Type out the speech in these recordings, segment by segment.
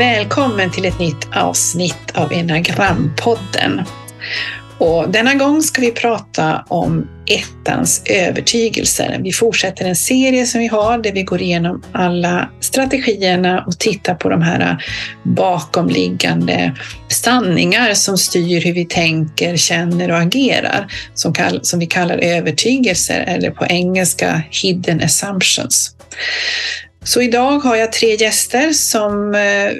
välkommen till ett nytt avsnitt av Enagrampodden. Och denna gång ska vi prata om ettans övertygelser. Vi fortsätter en serie som vi har där vi går igenom alla strategierna och tittar på de här bakomliggande sanningar som styr hur vi tänker, känner och agerar, som, kall, som vi kallar övertygelser eller på engelska hidden assumptions. Så idag har jag tre gäster som eh,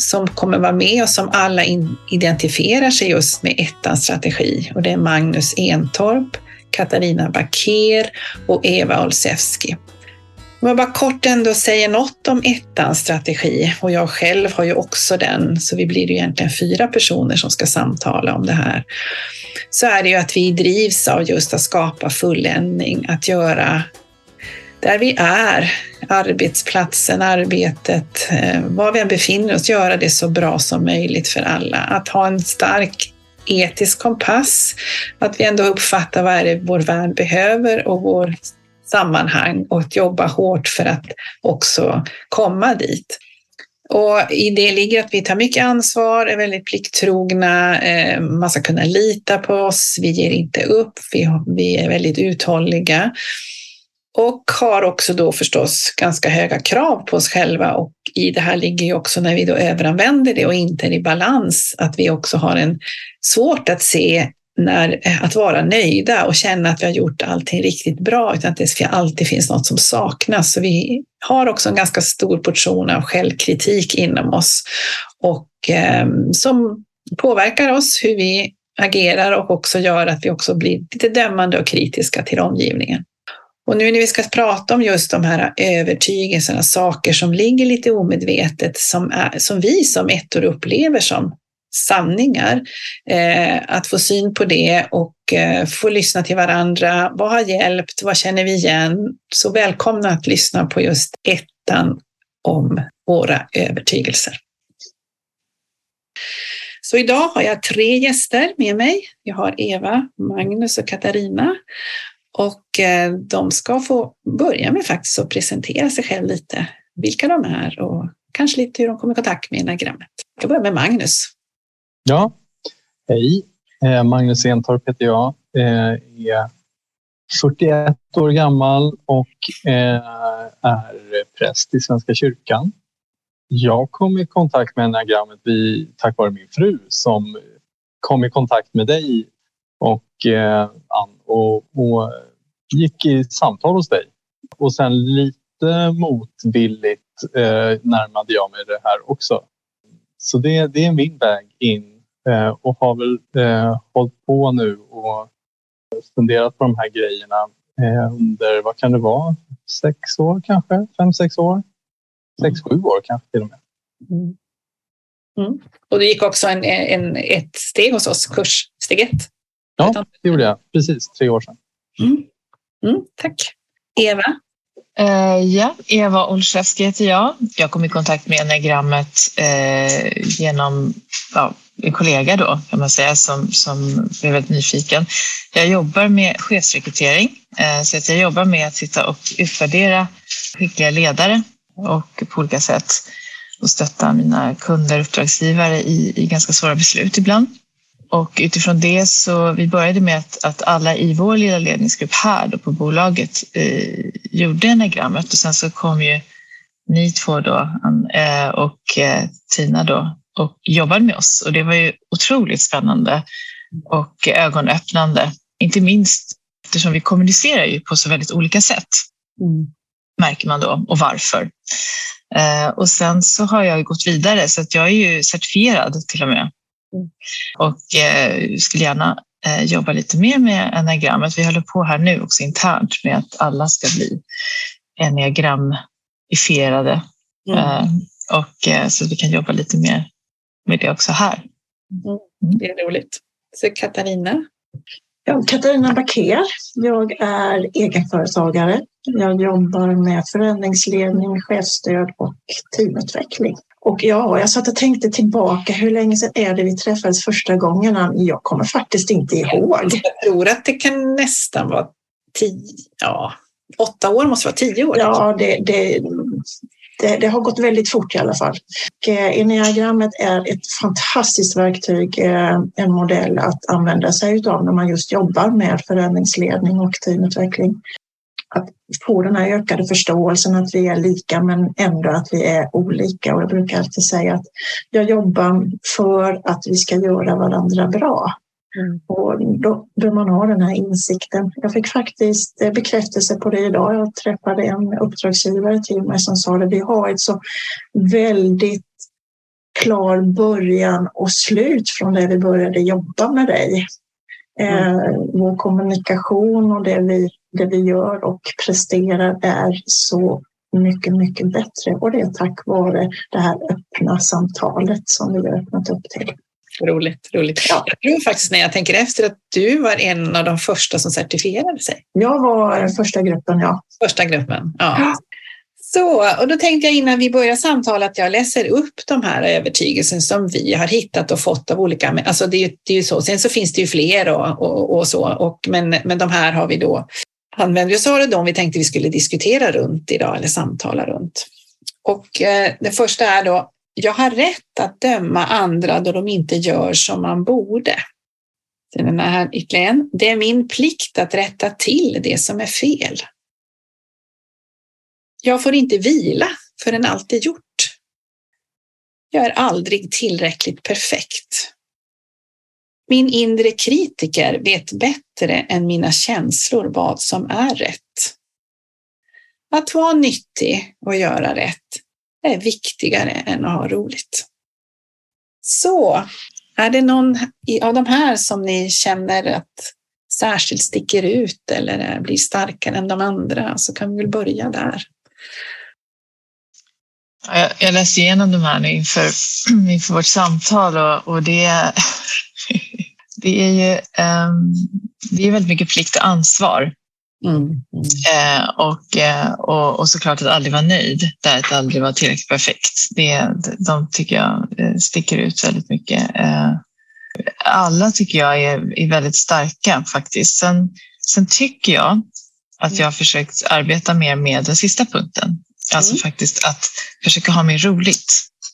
som kommer vara med och som alla identifierar sig just med ettans strategi. Och det är Magnus Entorp, Katarina Baker och Eva Olszewski. Om jag bara kort ändå säger något om ettans strategi och jag själv har ju också den, så vi blir ju egentligen fyra personer som ska samtala om det här. Så är det ju att vi drivs av just att skapa fulländning, att göra där vi är, arbetsplatsen, arbetet, eh, var vi än befinner oss, göra det så bra som möjligt för alla. Att ha en stark etisk kompass, att vi ändå uppfattar vad är det vår värld behöver och vår sammanhang och att jobba hårt för att också komma dit. Och I det ligger att vi tar mycket ansvar, är väldigt plikttrogna, eh, man ska kunna lita på oss, vi ger inte upp, vi är väldigt uthålliga och har också då förstås ganska höga krav på oss själva och i det här ligger ju också när vi då överanvänder det och inte är i balans, att vi också har en svårt att se när, eh, att vara nöjda och känna att vi har gjort allting riktigt bra, utan att det alltid finns något som saknas. Så vi har också en ganska stor portion av självkritik inom oss och eh, som påverkar oss hur vi agerar och också gör att vi också blir lite dömande och kritiska till omgivningen. Och nu när vi ska prata om just de här övertygelserna, saker som ligger lite omedvetet, som, är, som vi som ettor upplever som sanningar, eh, att få syn på det och eh, få lyssna till varandra. Vad har hjälpt? Vad känner vi igen? Så välkomna att lyssna på just ettan om våra övertygelser. Så idag har jag tre gäster med mig. Jag har Eva, Magnus och Katarina. Och eh, de ska få börja med faktiskt att presentera sig själv lite, vilka de är och kanske lite hur de kommer i kontakt med enagrammet. Jag börjar med Magnus. Ja, hej. Eh, Magnus Entorp heter jag. Jag är 41 år gammal och är präst i Svenska kyrkan. Jag kom i kontakt med enagrammet tack vare min fru som kom i kontakt med dig och och, och gick i samtal hos dig. Och sen lite motvilligt eh, närmade jag mig det här också. Så det, det är min väg in eh, och har väl eh, hållit på nu och funderat på de här grejerna eh, under, vad kan det vara, sex år kanske? Fem, sex år? Sex, sju år kanske till och med. Mm. Mm. Och du gick också en, en, ett steg hos oss, kurs, steg ett? Ja, det gjorde jag. Precis, tre år sedan. Mm. Mm, tack. Eva? Uh, ja, Eva Olszewski heter jag. Jag kom i kontakt med enagrammet uh, genom ja, en kollega då, kan man säga, som, som blev väldigt nyfiken. Jag jobbar med chefsrekrytering, uh, så att jag jobbar med att sitta och utvärdera skickliga ledare och på olika sätt och stötta mina kunder och uppdragsgivare i, i ganska svåra beslut ibland. Och utifrån det så vi började med att, att alla i vår lilla ledningsgrupp här då på bolaget eh, gjorde enagrammet och sen så kom ju ni två då eh, och eh, Tina då och jobbade med oss och det var ju otroligt spännande och ögonöppnande. Inte minst eftersom vi kommunicerar ju på så väldigt olika sätt. Mm. Märker man då och varför. Eh, och sen så har jag gått vidare så att jag är ju certifierad till och med och eh, skulle gärna eh, jobba lite mer med enneagrammet. Vi håller på här nu också internt med att alla ska bli enneagramifierade mm. eh, och eh, så att vi kan jobba lite mer med det också här. Mm. Det är roligt. Så Katarina? Ja, Katarina Baker. Jag är egenföretagare. Jag jobbar med förändringsledning, chefsstöd och teamutveckling. Och ja, jag satt och tänkte tillbaka, hur länge sedan är det vi träffades första gången? Jag kommer faktiskt inte ihåg. Jag tror att det kan nästan vara tio, ja, åtta år måste vara tio år. Ja, det, det det, det, har gått väldigt fort i alla fall. Eh, Enneagrammet är ett fantastiskt verktyg, eh, en modell att använda sig av när man just jobbar med förändringsledning och teamutveckling. Att få den här ökade förståelsen att vi är lika men ändå att vi är olika. Och jag brukar alltid säga att jag jobbar för att vi ska göra varandra bra. Mm. Och då bör man ha den här insikten. Jag fick faktiskt eh, bekräftelse på det idag. Jag träffade en uppdragsgivare till mig som sa att vi har ett så väldigt klar början och slut från det vi började jobba med dig. Mm. Eh, vår kommunikation och det vi, det vi gör och presterar är så mycket, mycket bättre och det är tack vare det här öppna samtalet som vi har öppnat upp till. Roligt, roligt. Ja. Jag tror faktiskt när jag tänker efter att du var en av de första som certifierade sig. Jag var första gruppen, ja. Första gruppen, ja. ja. Så, och då tänkte jag innan vi börjar samtala att jag läser upp de här övertygelserna som vi har hittat och fått av olika, alltså det är, det är ju så, sen så finns det ju fler och, och, och så, och, men, men de här har vi då använder oss av det de vi tänkte vi skulle diskutera runt idag eller samtala runt. Och eh, det första är då jag har rätt att döma andra då de inte gör som man borde. Den här ytterligare Det är min plikt att rätta till det som är fel. Jag får inte vila förrän allt är gjort. Jag är aldrig tillräckligt perfekt. Min inre kritiker vet bättre än mina känslor vad som är rätt. Att vara nyttig och göra rätt är viktigare än att ha roligt. Så, är det någon av de här som ni känner att särskilt sticker ut eller blir starkare än de andra så kan vi väl börja där. Jag, jag läste igenom de här inför, inför vårt samtal och, och det, det är ju um, det är väldigt mycket plikt och ansvar. Mm, mm. Eh, och, eh, och, och såklart att aldrig vara nöjd, där att aldrig vara tillräckligt perfekt. Det, de tycker jag eh, sticker ut väldigt mycket. Alla tycker jag är, är väldigt starka faktiskt. Sen, sen tycker jag att jag har försökt arbeta mer med den sista punkten. Alltså mm. faktiskt att försöka ha mer roligt.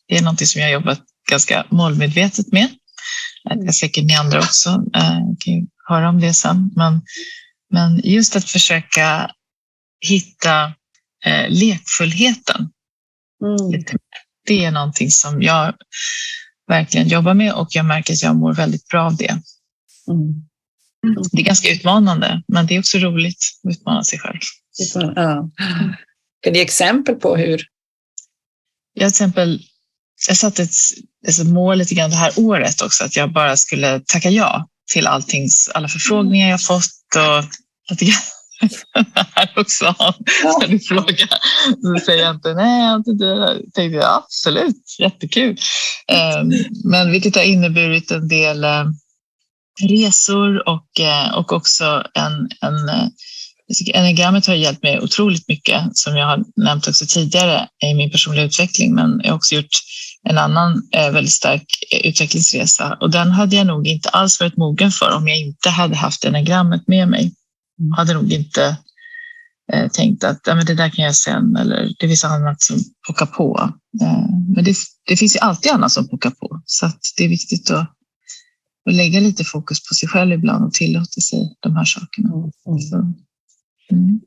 Det är något som jag jobbat ganska målmedvetet med. Jag säkert ni andra också eh, kan höra om det sen. Men men just att försöka hitta eh, lekfullheten. Mm. Det är någonting som jag verkligen jobbar med och jag märker att jag mår väldigt bra av det. Mm. Det är ganska utmanande, men det är också roligt att utmana sig själv. Ja. Kan du ge exempel på hur? Jag, exempel, jag satte ett, ett mål lite grann det här året också, att jag bara skulle tacka ja till alltings, alla förfrågningar jag fått och lite grann här också. När du frågar så säger jag inte nej, jag inte tänkte jag absolut, jättekul. Ehm, men vilket har inneburit en del eh, resor och, eh, och också en, en eh, Enneagrammet har hjälpt mig otroligt mycket, som jag har nämnt också tidigare i min personliga utveckling, men jag har också gjort en annan väldigt stark utvecklingsresa och den hade jag nog inte alls varit mogen för om jag inte hade haft enneagrammet med mig. Mm. hade nog inte eh, tänkt att ja, men det där kan jag sen eller det finns annat som pockar på. Eh, men det, det, finns ju alltid annat som pockar på så det är viktigt att, att lägga lite fokus på sig själv ibland och tillåta sig de här sakerna. Mm. Så, mm.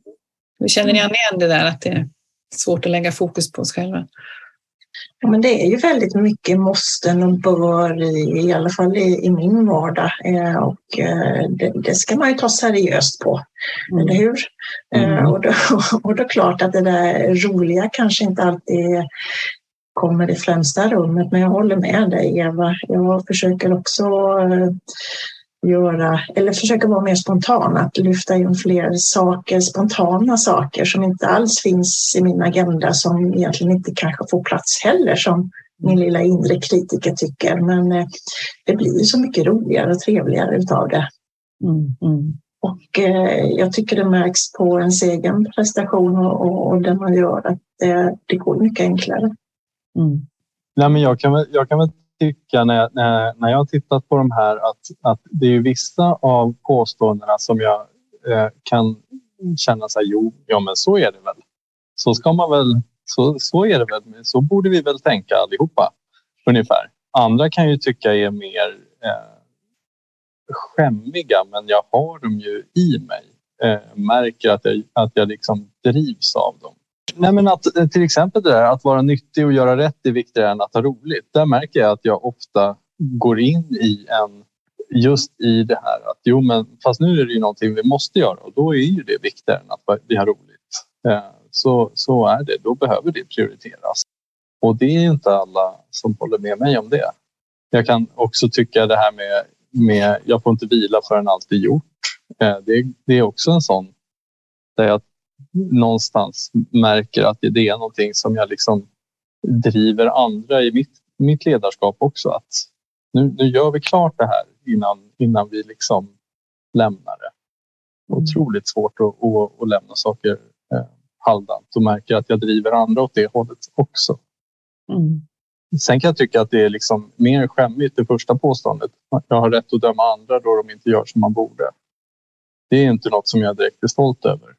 Känner ni igen det där att det är svårt att lägga fokus på sig själva? Ja, men det är ju väldigt mycket måsten och bör i, i alla fall i, i min vardag eh, och eh, det, det, ska man ju ta seriöst på, mm. eller hur? Eh, mm. Eh, och, då, och då är klart att det där roliga kanske inte alltid kommer i främsta rummet, men jag håller med dig Eva. Jag försöker också eh, göra, eller försöka vara mer spontan, att lyfta in fler saker, spontana saker som inte alls finns i min agenda som egentligen inte kanske får plats heller som min lilla inre kritiker tycker. Men eh, det blir så mycket roligare och trevligare utav det. Mm, mm. Och eh, jag tycker det märks på ens egen prestation och, och, och det man gör att det, det går mycket enklare. Mm. Nej, men jag, kan väl, jag kan väl tycka när jag, när jag tittat på de här att, att det är vissa av påståendena som jag eh, kan känna så här, jo, ja men så är det väl. Så ska man väl Så, så är det väl. Så borde vi väl tänka allihopa ungefär. Andra kan ju tycka är mer eh, skämmiga, men jag har dem ju i mig. Eh, märker att jag, att jag liksom drivs av dem. Nej, men att, eh, till exempel det där att vara nyttig och göra rätt är viktigare än att ha roligt. Där märker jag att jag ofta går in i en just i det här att jo, men fast nu är det ju någonting vi måste göra och då är ju det viktigare än att vi har roligt. Eh, så, så är det. Då behöver det prioriteras. Och det är inte alla som håller med mig om det. Jag kan också tycka det här med, med jag får inte vila förrän allt är gjort. Eh, det, det är också en sån där jag någonstans märker att det är någonting som jag liksom driver andra i mitt, mitt ledarskap också. Att nu, nu gör vi klart det här innan, innan vi liksom lämnar det. Mm. Otroligt svårt att, att, att lämna saker eh, halvdant och märker att jag driver andra åt det hållet också. Mm. Sen kan jag tycka att det är liksom mer skämmigt det första påståendet. Jag har rätt att döma andra då de inte gör som man borde. Det är inte något som jag direkt är stolt över.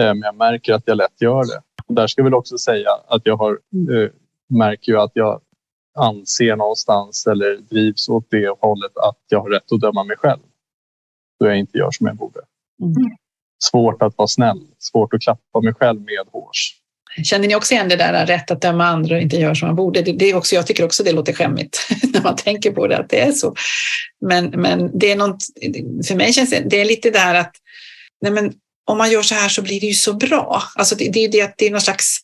Eh, men jag märker att jag lätt gör det. Och där ska jag väl också säga att jag har, eh, märker ju att jag anser någonstans eller drivs åt det hållet att jag har rätt att döma mig själv. Då jag inte gör som jag borde. Mm. Svårt att vara snäll, svårt att klappa mig själv med hårs. Känner ni också igen det där rätt att döma andra och inte göra som man borde? Det, det är också, jag tycker också det låter skämmigt när man tänker på det, att det är så. Men, men det är något, för mig känns det, det är lite där att nej men, om man gör så här så blir det ju så bra. Alltså det, det är det det är någon slags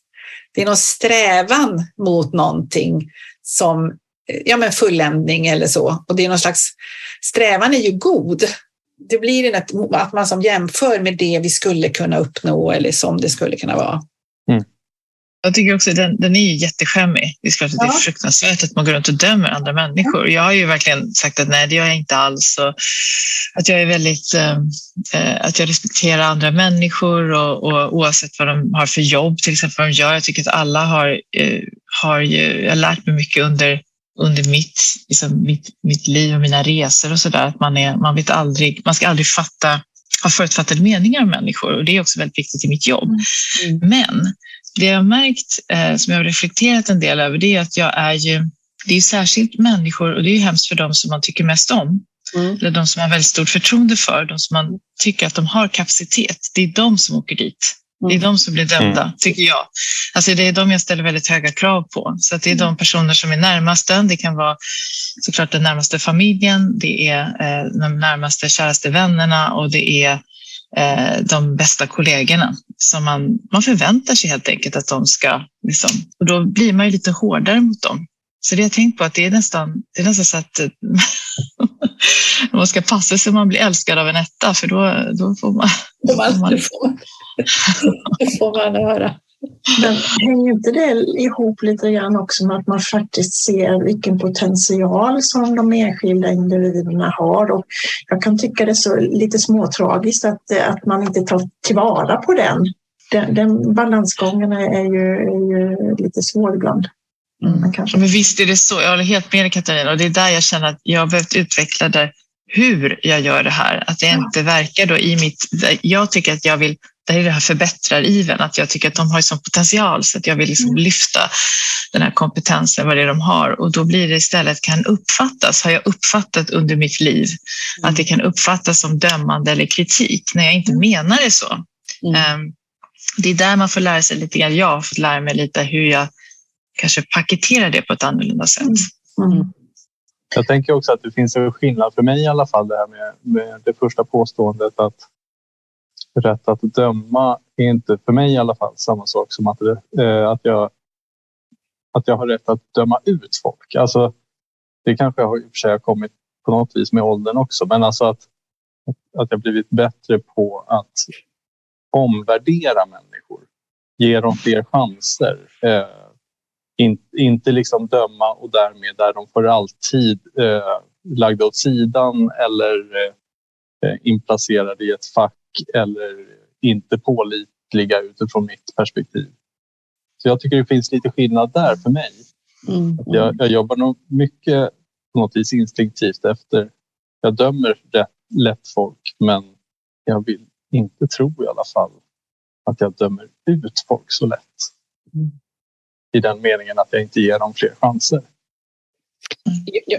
det är någon strävan mot någonting som eh, ja, men fulländning eller så. Och det är någon slags, strävan är ju god. Det blir en, att man som jämför med det vi skulle kunna uppnå eller som det skulle kunna vara. Mm. Jag tycker också den, den är ju jätteskämmig. Det är klart att ja. det är fruktansvärt att man går runt och dömer andra människor. Jag har ju verkligen sagt att nej, det gör jag inte alls. Och att jag är väldigt, eh, eh, att jag respekterar andra människor och, och, oavsett vad de har för jobb, till exempel vad de gör. Jag tycker att alla har, eh, har ju, jag har lärt mig mycket under under mitt, liksom mitt, mitt liv och mina resor och så där. Att man, är, man vet aldrig, man ska aldrig fatta, ha förutfattade meningar om människor och det är också väldigt viktigt i mitt jobb. Mm. Men det jag har märkt, eh, som jag har reflekterat en del över, det är att jag är ju, det är särskilt människor och det är ju hemskt för dem som man tycker mest om. Mm. Eller de som man har väldigt stort förtroende för, de som man tycker att de har kapacitet. Det är de som åker dit. Det är de som blir dömda, mm. tycker jag. Alltså det är de jag ställer väldigt höga krav på. Så att det är de personer som är närmast en. Det kan vara såklart den närmaste familjen, det är eh, de närmaste, käraste vännerna och det är de bästa kollegorna. Som man, man förväntar sig helt enkelt att de ska... Liksom, och då blir man ju lite hårdare mot dem. Så det jag tänkt på att det är nästan, det är nästan så att man ska passa sig om man blir älskad av en etta för då, då får man... Då får man, det får man höra. Men hänger inte det ihop lite grann också med att man faktiskt ser vilken potential som de enskilda individerna har? Och jag kan tycka det är så lite småtragiskt att, att man inte tar tillvara på den. Den, den balansgången är ju, är ju lite svår ibland. Mm. Men visst är det så. Jag håller helt med dig Katarina och det är där jag känner att jag har behövt utveckla det hur jag gör det här. Att det inte verkar då i mitt... Jag tycker att jag vill det är det här förbättrar-iven, att jag tycker att de har sån potential så att jag vill liksom mm. lyfta den här kompetensen, vad det är de har. Och då blir det istället, kan uppfattas, har jag uppfattat under mitt liv, mm. att det kan uppfattas som dömande eller kritik när jag inte mm. menar det så. Mm. Ehm, det är där man får lära sig lite grann. Jag har fått lära mig lite hur jag kanske paketerar det på ett annorlunda sätt. Mm. mm. Jag tänker också att det finns en skillnad för mig i alla fall det här med, med det första påståendet att rätt att döma är inte för mig i alla fall samma sak som att, eh, att, jag, att jag har rätt att döma ut folk. Alltså, det kanske har i och för sig har kommit på något vis med åldern också, men alltså att, att jag blivit bättre på att omvärdera människor, ge dem fler chanser. Eh, in, inte liksom döma och därmed där de för alltid eh, lagda åt sidan eller eh, eh, inplacerade i ett fack eller inte pålitliga utifrån mitt perspektiv. Så jag tycker det finns lite skillnad där för mig. Mm. Jag, jag, jobbar nog mycket på något vis instinktivt efter. Jag dömer rätt, lätt folk men jag vill inte tro i alla fall att jag dömer ut folk så lätt. i den meningen att jag inte ger dem fler chanser.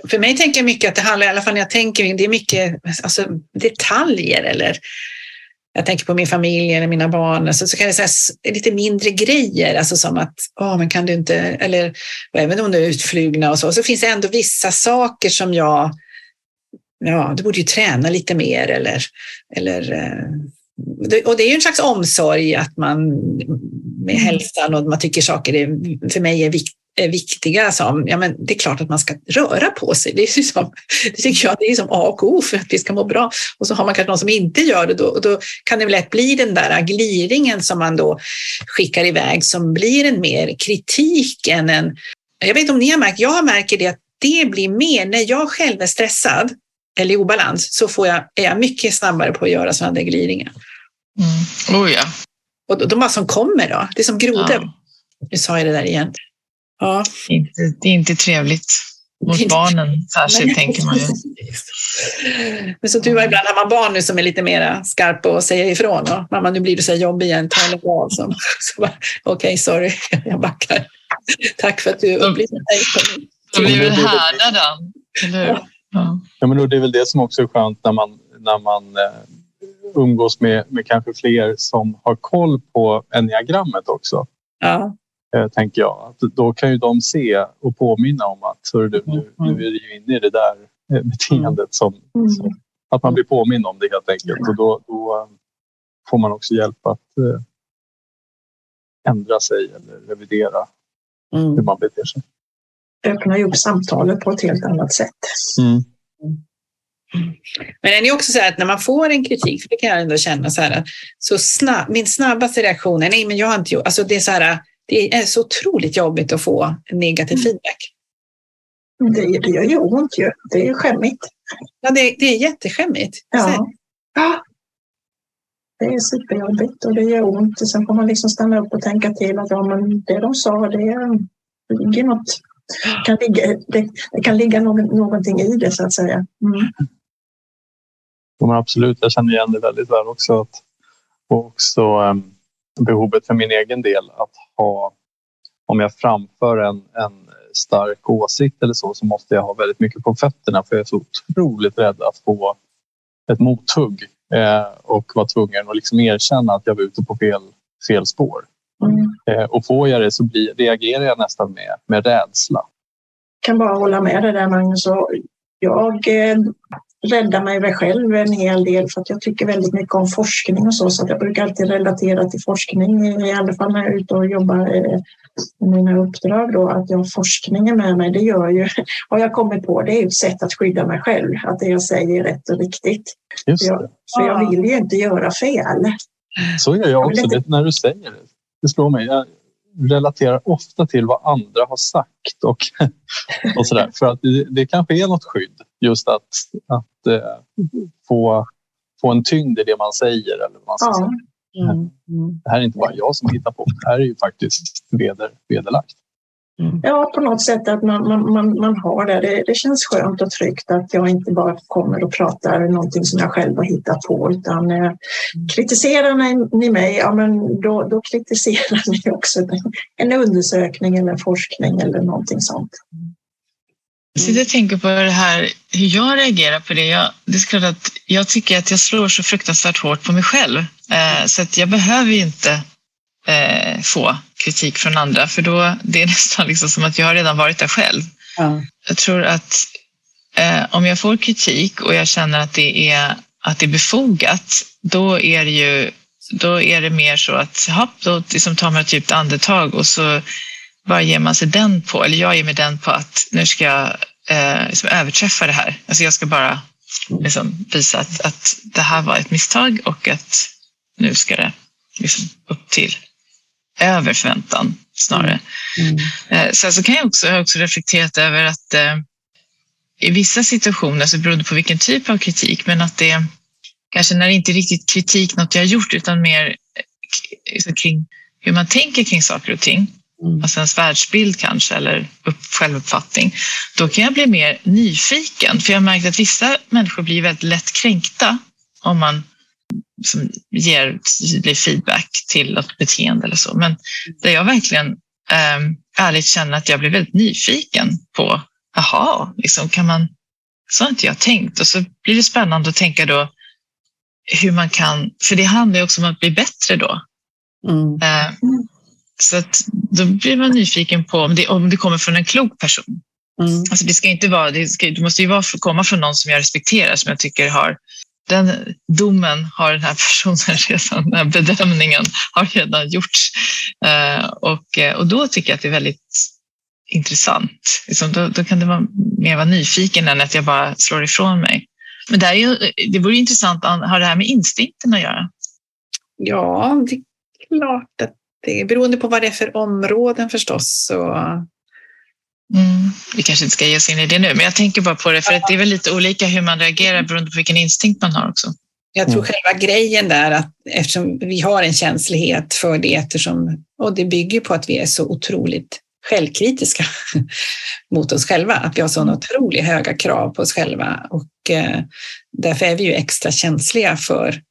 För mig tänker jag mycket att det handlar, i alla fall när jag tänker, det är mycket alltså, detaljer eller jag tänker på min familj eller mina barn, alltså, så kan det säga lite mindre grejer, alltså som att, oh, men kan du inte, eller även om de är utflugna och så, så finns det ändå vissa saker som jag, ja, du borde ju träna lite mer eller, eller eh, och det är ju en slags omsorg att man med mm. hälsan och man tycker saker är, för mig är är viktiga som, ja men det är klart att man ska röra på sig. Det, är som, det tycker jag det är som A och O för att vi ska må bra. Och så har man kanske någon som inte gör det då, då kan det lätt bli den där gliringen som man då skickar iväg som blir en mer kritik än en... Jag vet inte om ni har märkt, jag märker det att det blir mer när jag själv är stressad eller i obalans så får jag, är jag mycket snabbare på att göra sådana där gliringar. Mm. Oh ja. Och de bara som kommer då, det är som grodor. Ja. Nu sa jag det där igen. Ja. Inte, det är inte trevligt. Mot inte. barnen särskilt, tänker man ju. Men så tur var ibland har man barn nu som är lite mer skarpa och säger ifrån. Och, Mamma, nu blir du så här jobbig igen, ta det av. Okej, okay, sorry, jag backar. Tack för att du upplevde mig. De blir väl härdade, eller hur? Ja. ja, men det är väl det som också är skönt när man, när man eh, umgås med, med kanske fler som har koll på enneagrammet också. Ja. Eh, tänker jag. Att då kan ju de se och påminna om att hör du, nu, nu är du inne i det där eh, beteendet som, mm. som, att man blir påmind om det helt enkelt och då, då eh, får man också hjälp att ändra sig eller revidera mm. hur man beter sig. Öppna upp samtalet på ett helt annat sätt. Mm. Men är det också så att när man får en kritik, för det kan jag ändå känna så här, så snabb, min snabbaste reaktion är nej men jag har inte gjort, alltså det är så här, det är så otroligt jobbigt att få negativ mm. feedback. Det, det gör ju ont ju. Det är skämmigt. Ja, det, det är jätteskämmigt. Ja. ja. Det är superjobbigt och det gör ont. Sen får man liksom stanna upp och tänka till att ja, men det de sa, det ligger något. Kan ligga, det, det kan ligga någon, någonting i det så att säga. Mm. Ja, absolut, jag känner igen det väldigt väl också. Att, och också um, behovet för min egen del att ha, om jag framför en, en stark åsikt eller så, så måste jag ha väldigt mycket på fötterna för jag är så otroligt rädd att få ett mothugg eh, och vara tvungen att liksom erkänna att jag var ute på fel, fel spår. Mm. Eh, och får jag det så blir, reagerar jag nästan med, med rädsla. Jag kan bara hålla med dig där Magnus. Jag eh, räddar mig själv en hel del för att jag tycker väldigt mycket om forskning och så, så jag brukar alltid relatera till forskning, i alla fall när jag är ute och jobbar eh, med mina uppdrag då, att jag har forskningen med mig. Det gör ju, har jag kommit på, det är ett sätt att skydda mig själv, att det jag säger är rätt och riktigt. Just för, jag, för jag vill ju inte göra fel. Så gör jag också, jag inte... när du säger det. Det slår mig. Jag relaterar ofta till vad andra har sagt och, och sådär. För att det, det kanske är något skydd, just att, att eh, få, få en tyngd i det man säger. Eller vad man ska ja. säga. Mm. Mm. Det här är inte bara jag som hittar på, det här är ju faktiskt veder, vederlagt. Mm. Ja, på något sätt att man, man, man, man har det. det. det. känns skönt och tryggt att jag inte bara kommer och pratar någonting som jag själv har hittat på utan eh, kritiserar ni mig, ja men då, då kritiserar ni också en undersökning eller forskning eller någonting sånt. Så jag tänker på det här, hur jag reagerar på det. Jag, det är klart att jag tycker att jag slår så fruktansvärt hårt på mig själv. Eh, så att jag behöver inte eh, få kritik från andra, för då det är nästan liksom som att jag har redan varit där själv. Ja. Jag tror att eh, om jag får kritik och jag känner att det är, att det är befogat, då är det ju då är det mer så att hopp, då liksom tar man ett djupt andetag och så bara ger man sig den på, eller jag ger mig den på att nu ska jag eh, liksom överträffa det här. Alltså jag ska bara liksom visa att, att det här var ett misstag och att nu ska det liksom upp till över förväntan snarare. Mm. Mm. Sen så kan jag också, jag också reflekterat över att eh, i vissa situationer, så beroende på vilken typ av kritik, men att det kanske när det inte är riktigt kritik något jag har gjort utan mer liksom kring hur man tänker kring saker och ting, mm. alltså ens världsbild kanske eller upp, självuppfattning, då kan jag bli mer nyfiken. För jag har märkt att vissa människor blir väldigt lätt kränkta om man som ger tydlig feedback till något beteende eller så. Men där jag verkligen eh, ärligt känna att jag blev väldigt nyfiken på, jaha, liksom, kan man, så har inte jag tänkt. Och så blir det spännande att tänka då hur man kan, för det handlar ju också om att bli bättre då. Mm. Eh, så att då blir man nyfiken på om det, om det kommer från en klok person. Mm. Alltså det ska inte vara, det, ska, det måste ju vara, komma från någon som jag respekterar, som jag tycker har den domen har den här personen redan, den här bedömningen har redan gjorts. Eh, och, eh, och då tycker jag att det är väldigt intressant. Liksom, då, då kan det vara mer vara nyfiken än att jag bara slår ifrån mig. Men det, är ju, det vore intressant, har det här med instinkten att göra? Ja, det är klart att det är beroende på vad det är för områden förstås. Så... Mm. Vi kanske inte ska ge oss in i det nu, men jag tänker bara på det, för att det är väl lite olika hur man reagerar beroende på vilken instinkt man har också. Jag tror mm. själva grejen där att eftersom vi har en känslighet för det, eftersom, och det bygger på att vi är så otroligt självkritiska mot oss själva, att vi har sådana otroligt höga krav på oss själva och eh, därför är vi ju extra känsliga för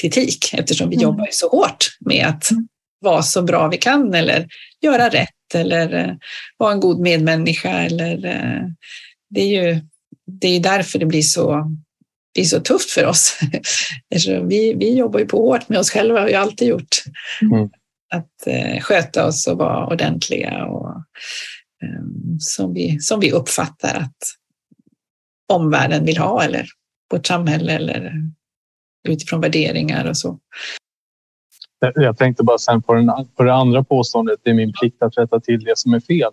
kritik eftersom vi mm. jobbar så hårt med att mm. vara så bra vi kan eller göra rätt eller eh, vara en god medmänniska. Eller, eh, det är ju det är därför det blir så, blir så tufft för oss. vi, vi jobbar ju på hårt med oss själva, har alltid gjort. Mm. Att eh, sköta oss och vara ordentliga och um, som, vi, som vi uppfattar att omvärlden vill ha eller vårt samhälle eller utifrån värderingar och så. Jag tänkte bara sen på, den, på det andra påståendet, det är min plikt att rätta till det som är fel.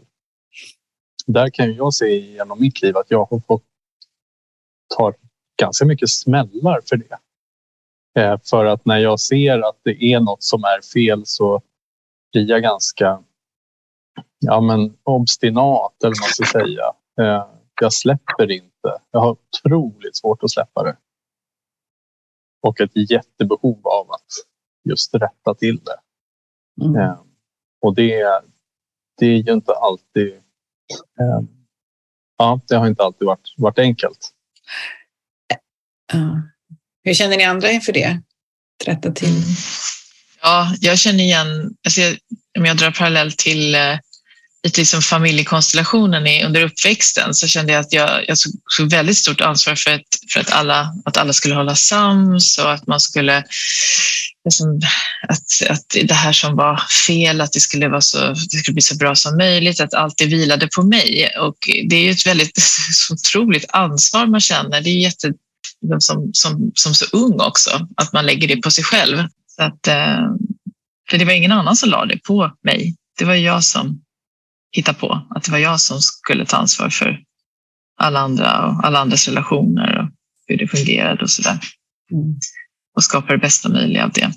Där kan jag se genom mitt liv att jag har fått ta ganska mycket smällar för det. Eh, för att när jag ser att det är något som är fel så blir jag ganska ja, men obstinat, eller vad man ska säga. Eh, jag släpper inte. Jag har otroligt svårt att släppa det. Och ett jättebehov av att just rätta till det. Mm. Eh, och det, det är ju inte alltid... Eh, ja, det har inte alltid varit, varit enkelt. Uh, hur känner ni andra inför det? rätta till? Ja, jag känner igen, alltså jag, om jag drar parallell till i liksom familjekonstellationen i, under uppväxten så kände jag att jag, jag tog, väldigt stort ansvar för, ett, för att, alla, att alla skulle hålla sams och att man skulle liksom, att, att det här som var fel, att det skulle, vara så, det skulle bli så bra som möjligt, att allt det vilade på mig. Och det är ju ett väldigt otroligt ansvar man känner. Det är jätte, som, som, som så ung också, att man lägger det på sig själv. Så att, eh, för det var ingen annan som lade det på mig. Det var jag som hitta på. Att det var jag som skulle ta ansvar för alla andra och alla andras relationer och hur det fungerade och sådär. Mm. Och skapa det bästa möjliga av det.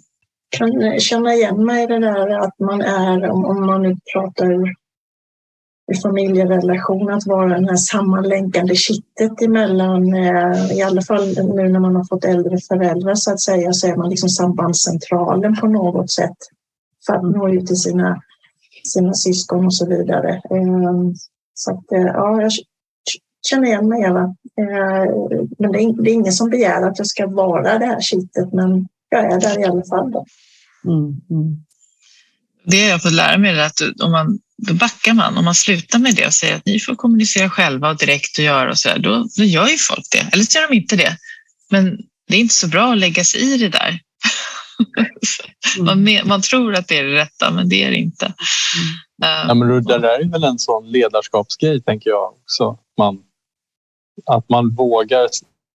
Kan känna igen mig i det där att man är, om man nu pratar i familjerelation, att vara den här sammanlänkande kittet emellan, eh, i alla fall nu när man har fått äldre föräldrar så att säga, så är man liksom sambandscentralen på något sätt för att nå ut till sina sina syskon och så vidare. Ehm, så att, eh, ja, jag känner igen mig Eva. Ehm, men det är, ingen som begär att jag ska vara det här kittet, men jag är där i alla fall. Då. Mm, mm. Det har jag fått lära mig att om man, då backar man. Om man slutar med det och säger att ni får kommunicera själva och direkt och göra och så där, då, då gör ju folk det. Eller så gör de inte det. Men det är inte så bra att lägga sig i det där. Man, mm. man tror att det är det rätta, men det är det inte. Mm. Ja, men det där är väl en sån ledarskapsgrej, tänker jag också. Man, att man vågar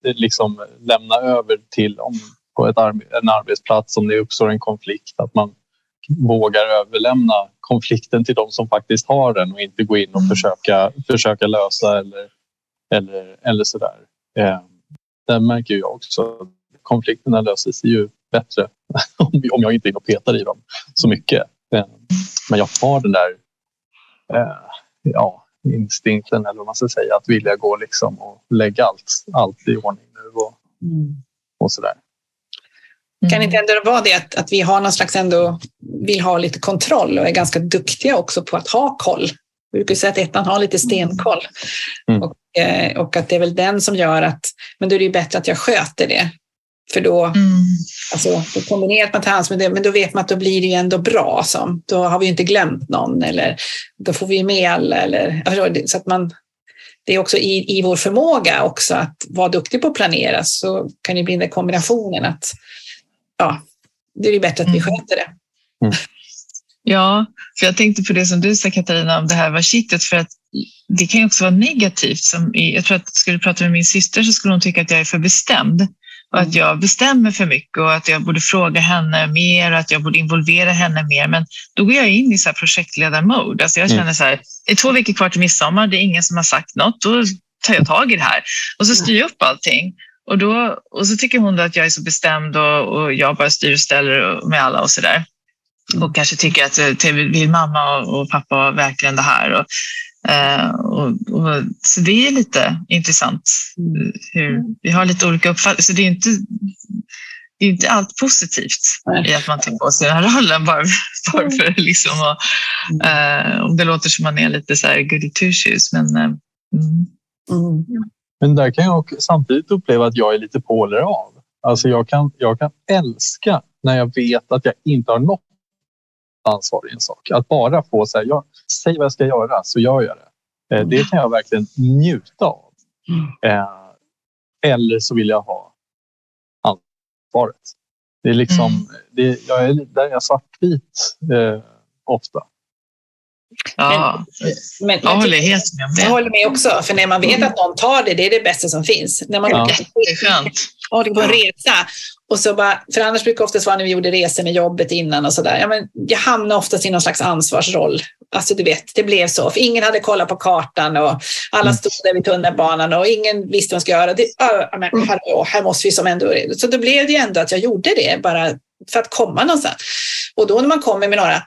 liksom lämna över till om, på ett en arbetsplats om det uppstår en konflikt. Att man vågar överlämna konflikten till de som faktiskt har den och inte gå in och mm. försöka, försöka lösa eller, eller, eller sådär. Eh, det märker jag också. Konflikterna löser sig ju bättre om jag inte är och petar i dem så mycket. Men jag har den där eh, ja, instinkten eller vad man ska säga att vilja gå liksom och lägga allt, allt i ordning nu och, mm. och sådär. Kan det inte ändå vara det att, att vi har någon slags ändå vill ha lite kontroll och är ganska duktiga också på att ha koll. Vi brukar säga att ettan har lite stenkoll mm. och, eh, och att det är väl den som gör att men då är det ju bättre att jag sköter det För då, mm. alltså, då kombinerat man tar med det, men då vet man att då blir det ju ändå bra. Så. Då har vi inte glömt någon eller då får vi med alla. Eller, så att man, det är också i, i vår förmåga också att vara duktig på att planera så kan det bli den kombinationen att ja, det är bättre att vi mm. sköter det. Mm. Ja, för jag tänkte på det som du sa Katarina om det här var kittet för att det kan ju också vara negativt. Som jag tror att skulle du prata med min syster så skulle hon tycka att jag är för bestämd och att jag bestämmer för mycket och att jag borde fråga henne mer och att jag borde involvera henne mer. Men då går jag in i så här projektledarmode. Alltså jag mm. känner så här, det är två veckor kvar till midsommar, det är ingen som har sagt något. Då tar jag tag i det här och så styr jag upp allting. Och, då, och så tycker hon att jag är så bestämd och, och jag bara styr och ställer med alla och så där. Och kanske tycker att eh, vill mamma och, pappa verkligen det här. Och, och, och, så det är lite intressant. Mm. Hur, vi har lite olika uppfattningar. Så det är inte, det är inte allt positivt Nej. i att man tar på sig den här rollen bara, bara mm. för liksom att, uh, om det låter som man är lite så här goody two shoes. Men, uh, mm. Mm. men där kan jag samtidigt uppleva att jag är lite på eller av. Alltså jag kan, jag kan älska när jag vet att jag inte har nått ansvar i en sak. Att bara få säga, ja, säg vad jag ska göra så gör jag det. Eh, det kan jag verkligen njuta av. Eh, eller så vill jag ha ansvaret. Det är liksom, mm. det, jag är, där är jag svartvit eh, ofta. Ja, men, jag håller helt med om det. Jag håller med också, för när man vet att någon tar det, det är det bästa som finns. När man ja. åker på en resa och så bara, för annars brukar det oftast vara när vi gjorde resor med jobbet innan och sådär. Ja, men jag hamnade oftast i någon slags ansvarsroll. Alltså du vet, det blev så. För ingen hade kollat på kartan och alla mm. stod där vid tunnelbanan och ingen visste vad man skulle göra. Det, äh, men, hallå, här måste vi som ändå... Så då blev det ju ändå att jag gjorde det bara för att komma någonstans. Och då när man kommer med några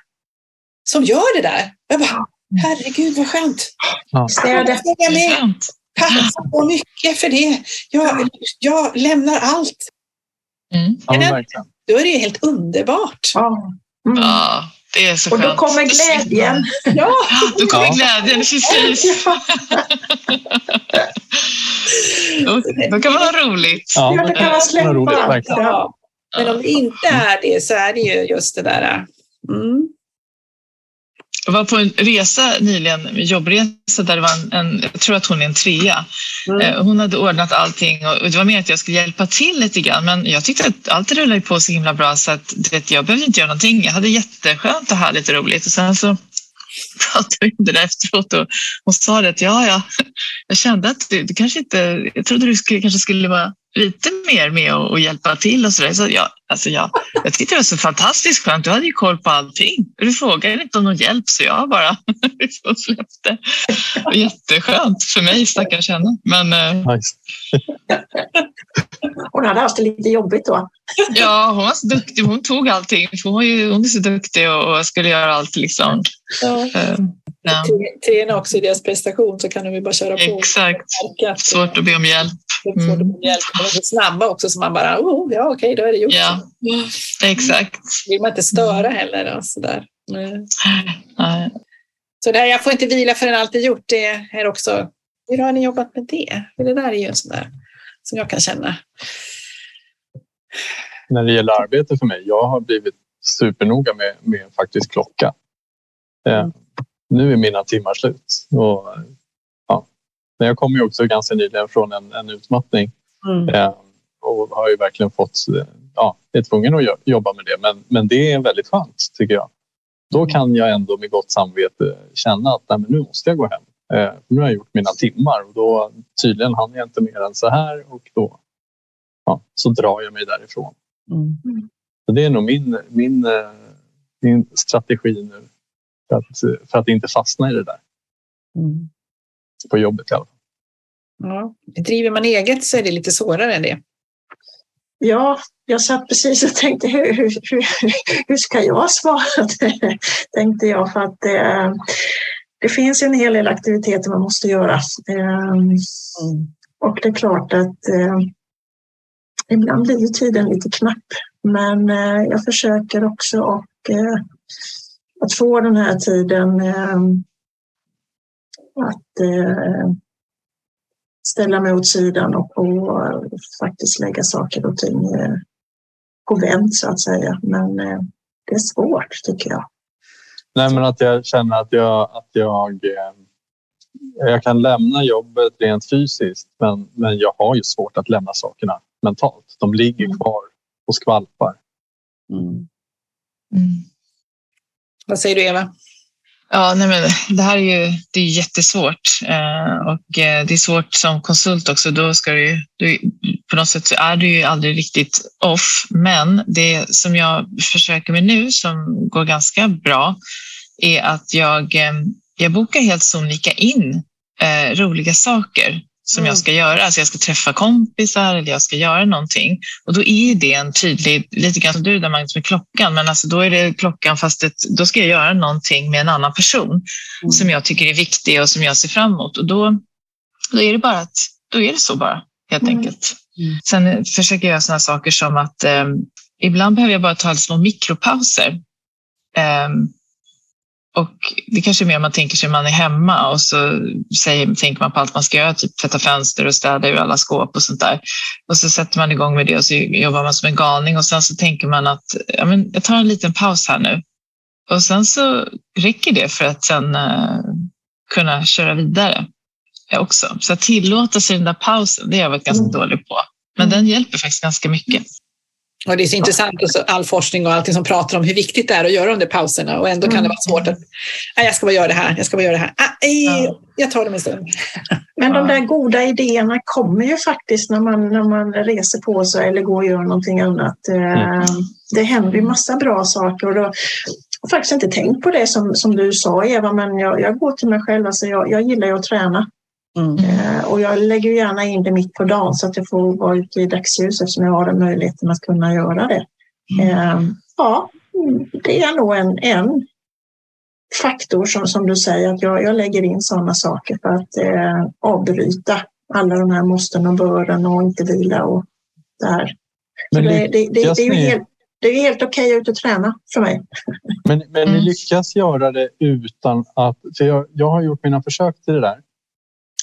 som gör det där, jag bara, herregud vad skönt. Ja. Städa. Tack så mycket för det. Jag, jag lämnar allt. Mm. Ja, då är det ju helt underbart. Ja. Mm. ja det är så Och då kommer glädjen. Ja, då kommer glädjen, precis. då, då kan man ha roligt. Ja, då kan man släppa. Ja. Men om det inte är det så är det ju just det där. Mm. Jag var på en resa nyligen, en jobbresa, där det var en, en, jag tror att hon är en trea. Mm. Eh, hon hade ordnat allting och det var mer att jag skulle hjälpa till lite grann. Men jag tyckte att allt rullade på så himla bra så att vet, jag behövde inte göra någonting. Jag hade jätteskönt och härligt och roligt. Och sen så pratade vi om det där efteråt och hon sa det att ja, ja, jag kände att du, du kanske inte, jag trodde du skulle, kanske skulle vara lite mer med och, och hjälpa till och så där. Så jag, alltså jag, jag tyckte det var så fantastiskt skönt. Du hade ju koll på allting. Du frågade inte om någon hjälp så jag bara släppte. Jätteskönt för mig stackars henne. Men, eh, nice. hon hade haft det lite jobbigt då. ja, hon var så duktig. Hon tog allting. Hon, är, hon är så duktig och, och skulle göra allt. Liksom. Ja. Ja. Träna också i deras prestation så kan de ju bara köra på. Exakt. Svårt att be om hjälp. Mm. Svårt att be om hjälp. De är så snabba också så man bara, oh, ja okej, okay, då är det gjort. Ja, exakt. vill man inte störa heller. Och så där. Nej. Så det här, jag får inte vila förrän allt är gjort, det är också, hur har ni jobbat med det? Det där är ju en sån där som jag kan känna. När det gäller arbete för mig, jag har blivit supernoga med, med faktiskt klocka. Mm nu är mina timmar slut. Och, ja. Men jag kommer ju också ganska nyligen från en, en utmattning mm. eh, och har ju verkligen fått, ja, är tvungen att jobba med det. Men, men det är väldigt skönt tycker jag. Då mm. kan jag ändå med gott samvete känna att nej, men nu måste jag gå hem. Eh, nu har jag gjort mina timmar och då tydligen hann jag inte mer än så här och då ja, så drar jag mig därifrån. Mm. Så det är nog min, min, eh, min strategi nu för att, för att inte fastna i det där. Mm. På jobbet i alla fall. Ja. Driver man eget så är det lite svårare än det. Ja, jag satt precis och tänkte hur, hur, hur, hur ska jag svara? tänkte jag för att det, eh, det finns en hel del aktiviteter man måste göra. Eh, mm. Och det är klart att eh, ibland blir tiden lite knapp. Men jag försöker också och att få den här tiden eh, att, eh, ställa mig åt sidan och, och faktiskt lägga saker och ting på vänt så att säga. Men det är svårt tycker jag. Nej, men att jag känner att jag, att jag, jag kan lämna jobbet rent fysiskt men, men jag har ju svårt att lämna sakerna mentalt. De ligger mm. kvar och skvalpar. Mm. Mm. Vad säger du Eva? Ja, nej men det här är ju det är jättesvårt eh, och eh, det är svårt som konsult också. Då ska du, du, på något sätt så är du ju aldrig riktigt off. Men det som jag försöker med nu som går ganska bra är att jag, eh, jag bokar helt sonika in eh, roliga saker som mm. jag ska göra. Alltså jag ska träffa kompisar eller jag ska göra någonting. Och då är det en tydlig, lite grann som du där Magnus med klockan, men alltså då är det klockan fast ett, då ska jag göra någonting med en annan person mm. som jag tycker är viktig och som jag ser fram emot. Och då, då är det bara att, då är det så bara helt mm. enkelt. Mm. Sen försöker jag göra sådana saker som att eh, ibland behöver jag bara ta små mikropauser. Eh, och det kanske är mer man tänker sig man är hemma och så säger, tänker man på allt man ska göra, typ tvätta fönster och städa ur alla skåp och sånt där. Och så sätter man igång med det och så jobbar man som en galning och sen så tänker man att ja, men jag tar en liten paus här nu. Och sen så räcker det för att sen uh, kunna köra vidare också. Så att tillåta sig den där pausen, det har jag varit ganska mm. dålig på. Men mm. den hjälper faktiskt ganska mycket. Och det är så intressant, också, all forskning och allting som pratar om hur viktigt det är att göra de där pauserna och ändå kan det vara svårt att, nej, jag ska bara göra det här, jag ska bara göra det här, aj, jag tar dem en stund. Men de där goda idéerna kommer ju faktiskt när man, när man reser på sig eller går och gör någonting annat. Eh, mm. Det händer ju massa bra saker och då, jag har faktiskt inte tänkt på det som, som du sa Eva, men jag, jag går till mig själv, alltså jag, jag gillar ju att träna. Mm. Eh, och jag lägger gärna in det mitt på dagen så att jag får vara ute i dagsljus eftersom jag har den möjligheten att kunna göra det. Mm. Eh, ja, det är nog en, en faktor som, som du säger att jag, jag lägger in sådana saker för att eh, avbryta alla de här måsten och bören och inte vila och det här. Men det, det, det, det, är ju helt, det är helt okej okay att ut och träna för mig. Men, men mm. ni lyckas göra det utan att... För jag, jag har gjort mina försök till det där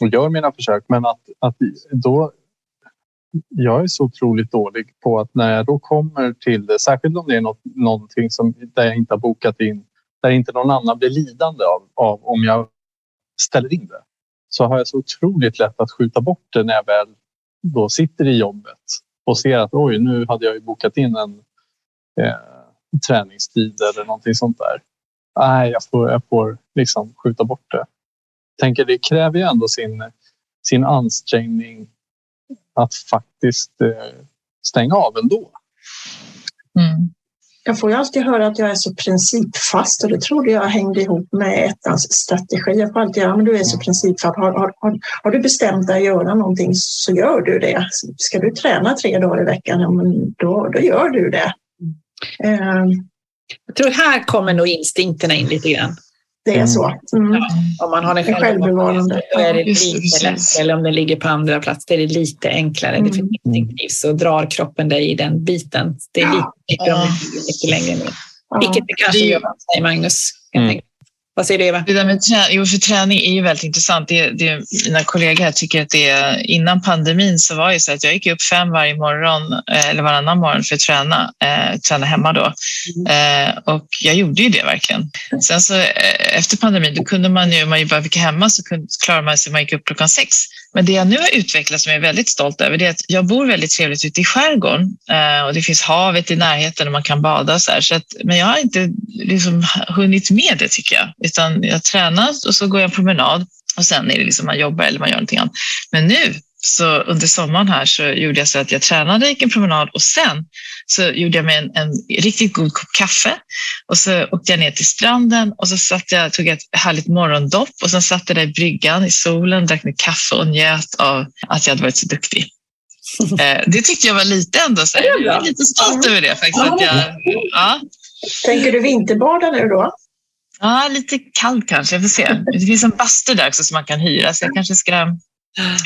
och gör mina försök. Men att, att då... Jag är så otroligt dålig på att när jag då kommer till det, särskilt om det är något, någonting som, där jag inte har bokat in, där inte någon annan blir lidande av, av om jag ställer in det, så har jag så otroligt lätt att skjuta bort det när jag väl då sitter i jobbet och ser att oj, nu hade jag ju bokat in en eh, träningstid eller någonting sånt där. Nej, jag får, jag får liksom skjuta bort det tänker det kräver ju ändå sin, sin ansträngning att faktiskt eh, stänga av ändå. Mm. Jag får ju alltid höra att jag är så principfast och det trodde jag hängde ihop med ettans strategi. Jag får alltid höra men du är så principfast. Har, har, har, har, du bestämt dig att göra någonting så gör du det. Ska du träna tre dagar i veckan, ja, men då, då gör du det. Mm. Jag tror här kommer nog instinkterna in lite grann. Det är så. Mm. Ja, om man har den självbevarande då är det lite lättare. Eller om den ligger på andra plats, det är det lite enklare. Mm. Definitivt så drar kroppen dig i den biten. Det är lite det ligger mycket längre ner. Vilket det kanske gör, säger Magnus. Mm. Vad säger du Eva? Det där med träning, jo, för träning är ju väldigt intressant. Det, det, mina kollegor här tycker att det är, innan pandemin så var det så att jag gick upp fem varje morgon eh, eller varannan morgon för att träna, eh, träna hemma då. Mm. Eh, och jag gjorde ju det verkligen. Sen så eh, efter pandemin då kunde man ju, om man bara fick hemma så kunde, klarade man sig, man gick upp klockan sex. Men det jag nu har utvecklat som jag är väldigt stolt över det är att jag bor väldigt trevligt ute i skärgården eh, och det finns havet i närheten och man kan bada så här. Så att, men jag har inte liksom hunnit med det tycker jag, utan jag tränar och så går jag en promenad och sen är det liksom man jobbar eller man gör någonting annat. Men nu så under sommaren här så gjorde jag så att jag tränade, gick en promenad och sen så gjorde jag mig en, en riktigt god kopp kaffe och så åkte jag ner till stranden och så satt jag, tog jag ett härligt morgondopp och sen satt jag där i bryggan i solen, drack mitt kaffe och njöt av att jag hade varit så duktig. Eh, det tyckte jag var lite ändå, så jag är lite stolt över det faktiskt. Att jag, ja. Tänker du vinterbada nu då? Ja, lite kallt kanske. Jag får se. Det finns en bastu där också som man kan hyra, så jag kanske ska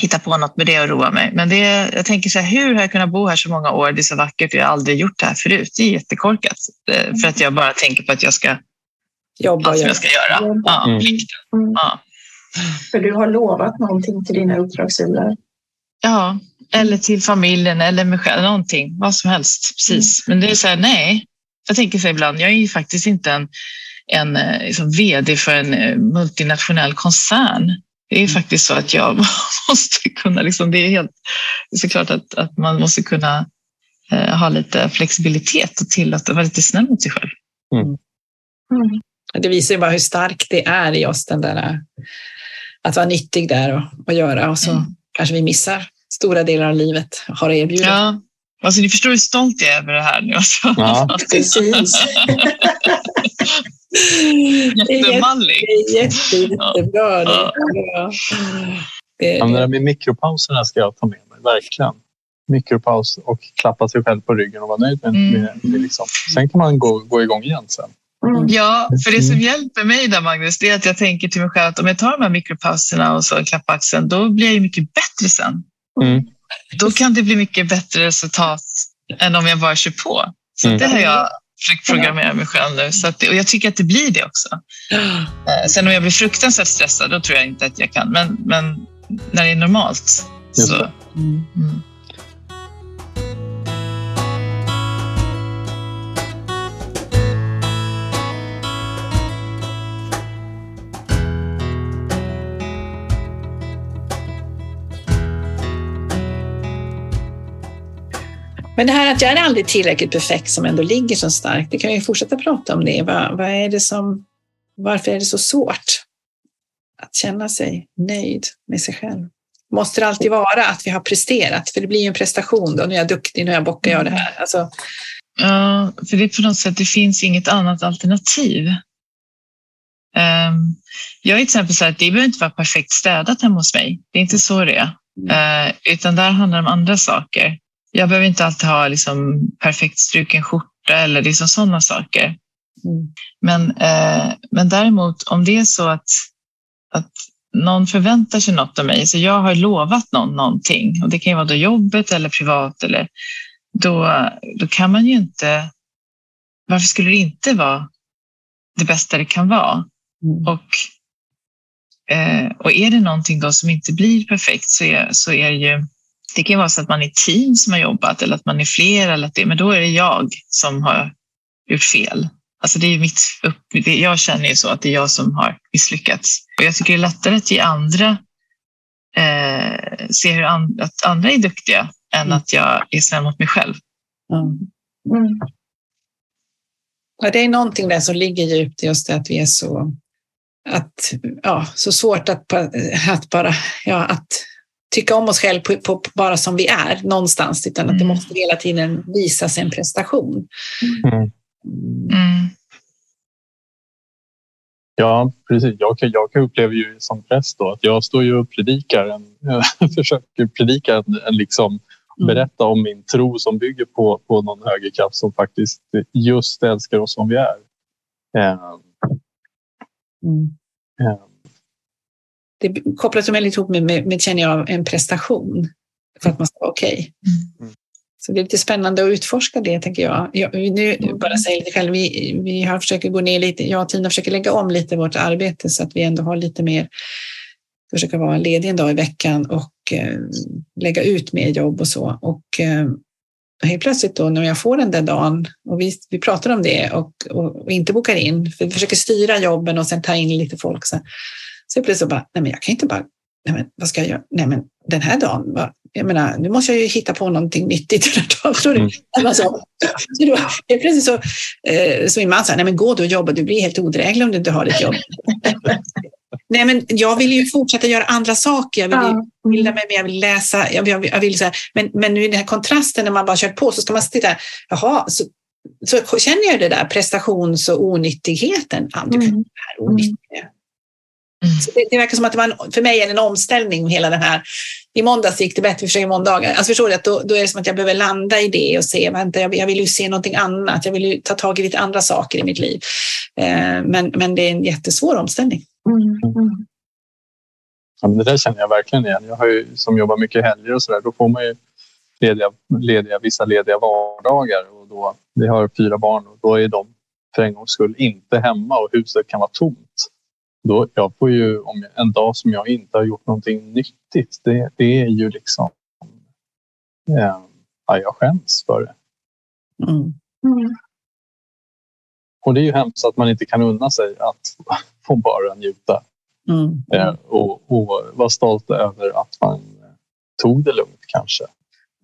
hitta på något med det och roa mig. Men det, jag tänker så här, hur har jag kunnat bo här så många år? Det är så vackert och jag har aldrig gjort det här förut. Det är jättekorkat eh, för att jag bara tänker på att jag ska jobba allt som jag ska göra. Ja, mm. Ja. För du har lovat någonting till dina uppdragsgivare? Ja, eller till familjen eller mig själv, någonting, vad som helst. Precis. Men det är så här, nej. Jag tänker så ibland, jag är ju faktiskt inte en, en eh, liksom vd för en eh, multinationell koncern. Det är faktiskt så att jag måste kunna, liksom, det är helt såklart att, att man måste kunna eh, ha lite flexibilitet och tillåta vara lite snäll mot sig själv. Mm. Mm. Det visar ju bara hur starkt det är i oss, den där att vara nyttig där och, och göra och så mm. kanske vi missar stora delar av livet har att erbjuda. Ja. Alltså, ni förstår hur stolt jag är över det här nu. Alltså. Ja, precis. Jättemallig. Det är jätte, jättebra. Ja. Det, ja, det där med mikropauserna ska jag ta med mig, verkligen. Mikropaus och klappa sig själv på ryggen och vara nöjd med, mm. med, med liksom. Sen kan man gå, gå igång igen sen. Mm. Ja, för det som mm. hjälper mig där Magnus, det är att jag tänker till mig själv att om jag tar de här mikropauserna och så klappar axeln, då blir jag ju mycket bättre sen. Mm. Då kan det bli mycket bättre resultat än om jag bara kör på. Så mm. det har jag försökt programmera mig själv nu. Så att, och jag tycker att det blir det också. Eh, sen om jag blir fruktansvärt stressad, då tror jag inte att jag kan. Men, men när det är normalt så... Mm. Men det här att jag är aldrig tillräckligt perfekt som ändå ligger så starkt, det kan vi fortsätta prata om det. Vad, vad är det som, varför är det så svårt att känna sig nöjd med sig själv? Måste det alltid vara att vi har presterat? För det blir ju en prestation då, nu är jag duktig, nu jag bockar jag det här. Alltså... Ja, för det är på något sätt, det finns inget annat alternativ. Um, jag är till exempel så att det behöver inte vara perfekt städat hemma hos mig. Det är inte så det är. Uh, utan där handlar det om andra saker. Jag behöver inte alltid ha liksom perfekt struken skjorta eller liksom sådana saker. Mm. Men, eh, men däremot om det är så att, att någon förväntar sig något av mig, så jag har lovat någon någonting och det kan ju vara då jobbet eller privat eller då, då kan man ju inte. Varför skulle det inte vara det bästa det kan vara? Mm. Och, eh, och är det någonting då som inte blir perfekt så är, så är det ju det kan vara så att man är team som har jobbat eller att man är fler, eller att det, men då är det jag som har gjort fel. Alltså det är mitt upp, det, jag känner ju så att det är jag som har misslyckats. Och jag tycker det är lättare att ge andra, eh, se hur an, att andra är duktiga än mm. att jag är snäll mot mig själv. Mm. Mm. Ja, det är någonting där som ligger djupt i just det att vi är så, att, ja, så svårt att, att bara ja, att tycka om oss själva på, på, bara som vi är någonstans, utan att det mm. måste hela tiden visas en prestation. Mm. Mm. Ja, precis. Jag, jag upplever ju som präst då att jag står ju och predikar, en, försöker predika en, en liksom mm. berätta om min tro som bygger på, på någon högre kraft som faktiskt just älskar oss som vi är. Um, um, det kopplas väldigt ihop med, med, med, känner jag, en prestation för att man ska vara okej. Okay. Mm. Så det är lite spännande att utforska det, tänker jag. jag nu bara säger lite själv, vi, vi har försöker gå ner lite, jag och Tina försöker lägga om lite vårt arbete så att vi ändå har lite mer, försöka vara ledig en dag i veckan och eh, lägga ut mer jobb och så. Och eh, helt plötsligt då när jag får den där dagen och vi, vi pratar om det och, och, och inte bokar in, för vi försöker styra jobben och sen ta in lite folk. Så, så plötsligt bara, nej men jag kan inte bara, nej men vad ska jag göra? Nej men den här dagen, vad, jag menar, nu måste jag ju hitta på någonting nyttigt. Mm. Alltså, så då, plötsligt så, eh, så min man sa, nej men gå då och jobba, du blir helt odräglig om du inte har ett jobb. nej men jag vill ju fortsätta göra andra saker, jag vill ju bilda mig, jag vill läsa, jag vill, jag vill, jag vill så här, men, men nu i den här kontrasten när man bara kört på så ska man titta, jaha, så, så känner jag det där prestations och onyttigheten. Ja, du kan mm. det här onyttiga. Mm. Det, det, verkar som att det var en, för mig är en omställning hela den här. I måndags gick det bättre, vi försöker måndagar. Alltså förstår du att då, då är det som att jag behöver landa i det och se, vänta, jag, jag vill ju se någonting annat. Jag vill ju ta tag i lite andra saker i mitt liv. Eh, men, men det är en jättesvår omställning. Mm. Ja, men det där känner jag verkligen igen. Jag har ju, som jobbar mycket helger och så där, då får man ju lediga, lediga, vissa lediga vardagar. Och då, vi har fyra barn och då är de för en gångs skull inte hemma och huset kan vara tomt. Då, jag får ju, om en dag som jag inte har gjort någonting nyttigt, det, det är ju liksom eh, ja, jag skäms för det. Mm. Mm. Och det är ju hemskt att man inte kan unna sig att få bara njuta Mm. eh, och, och vara stolt över att man tog det lugnt kanske.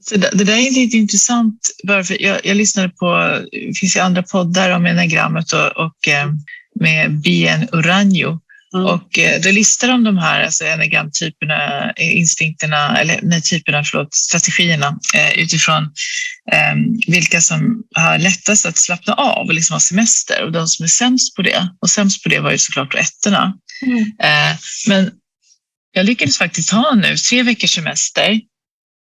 Så det, det där är lite intressant. Varför jag, jag lyssnade på, det finns ju andra poddar om enagrammet och, och eh, med Bien Uranio. Mm. Och eh, då listar de de här alltså enagramtyperna, eh, instinkterna, eller nej, typerna, förlåt, strategierna eh, utifrån eh, vilka som har lättast att slappna av och liksom ha semester och de som är sämst på det. Och sämst på det var ju såklart ettorna. Mm. Eh, men jag lyckades faktiskt ha nu tre veckors semester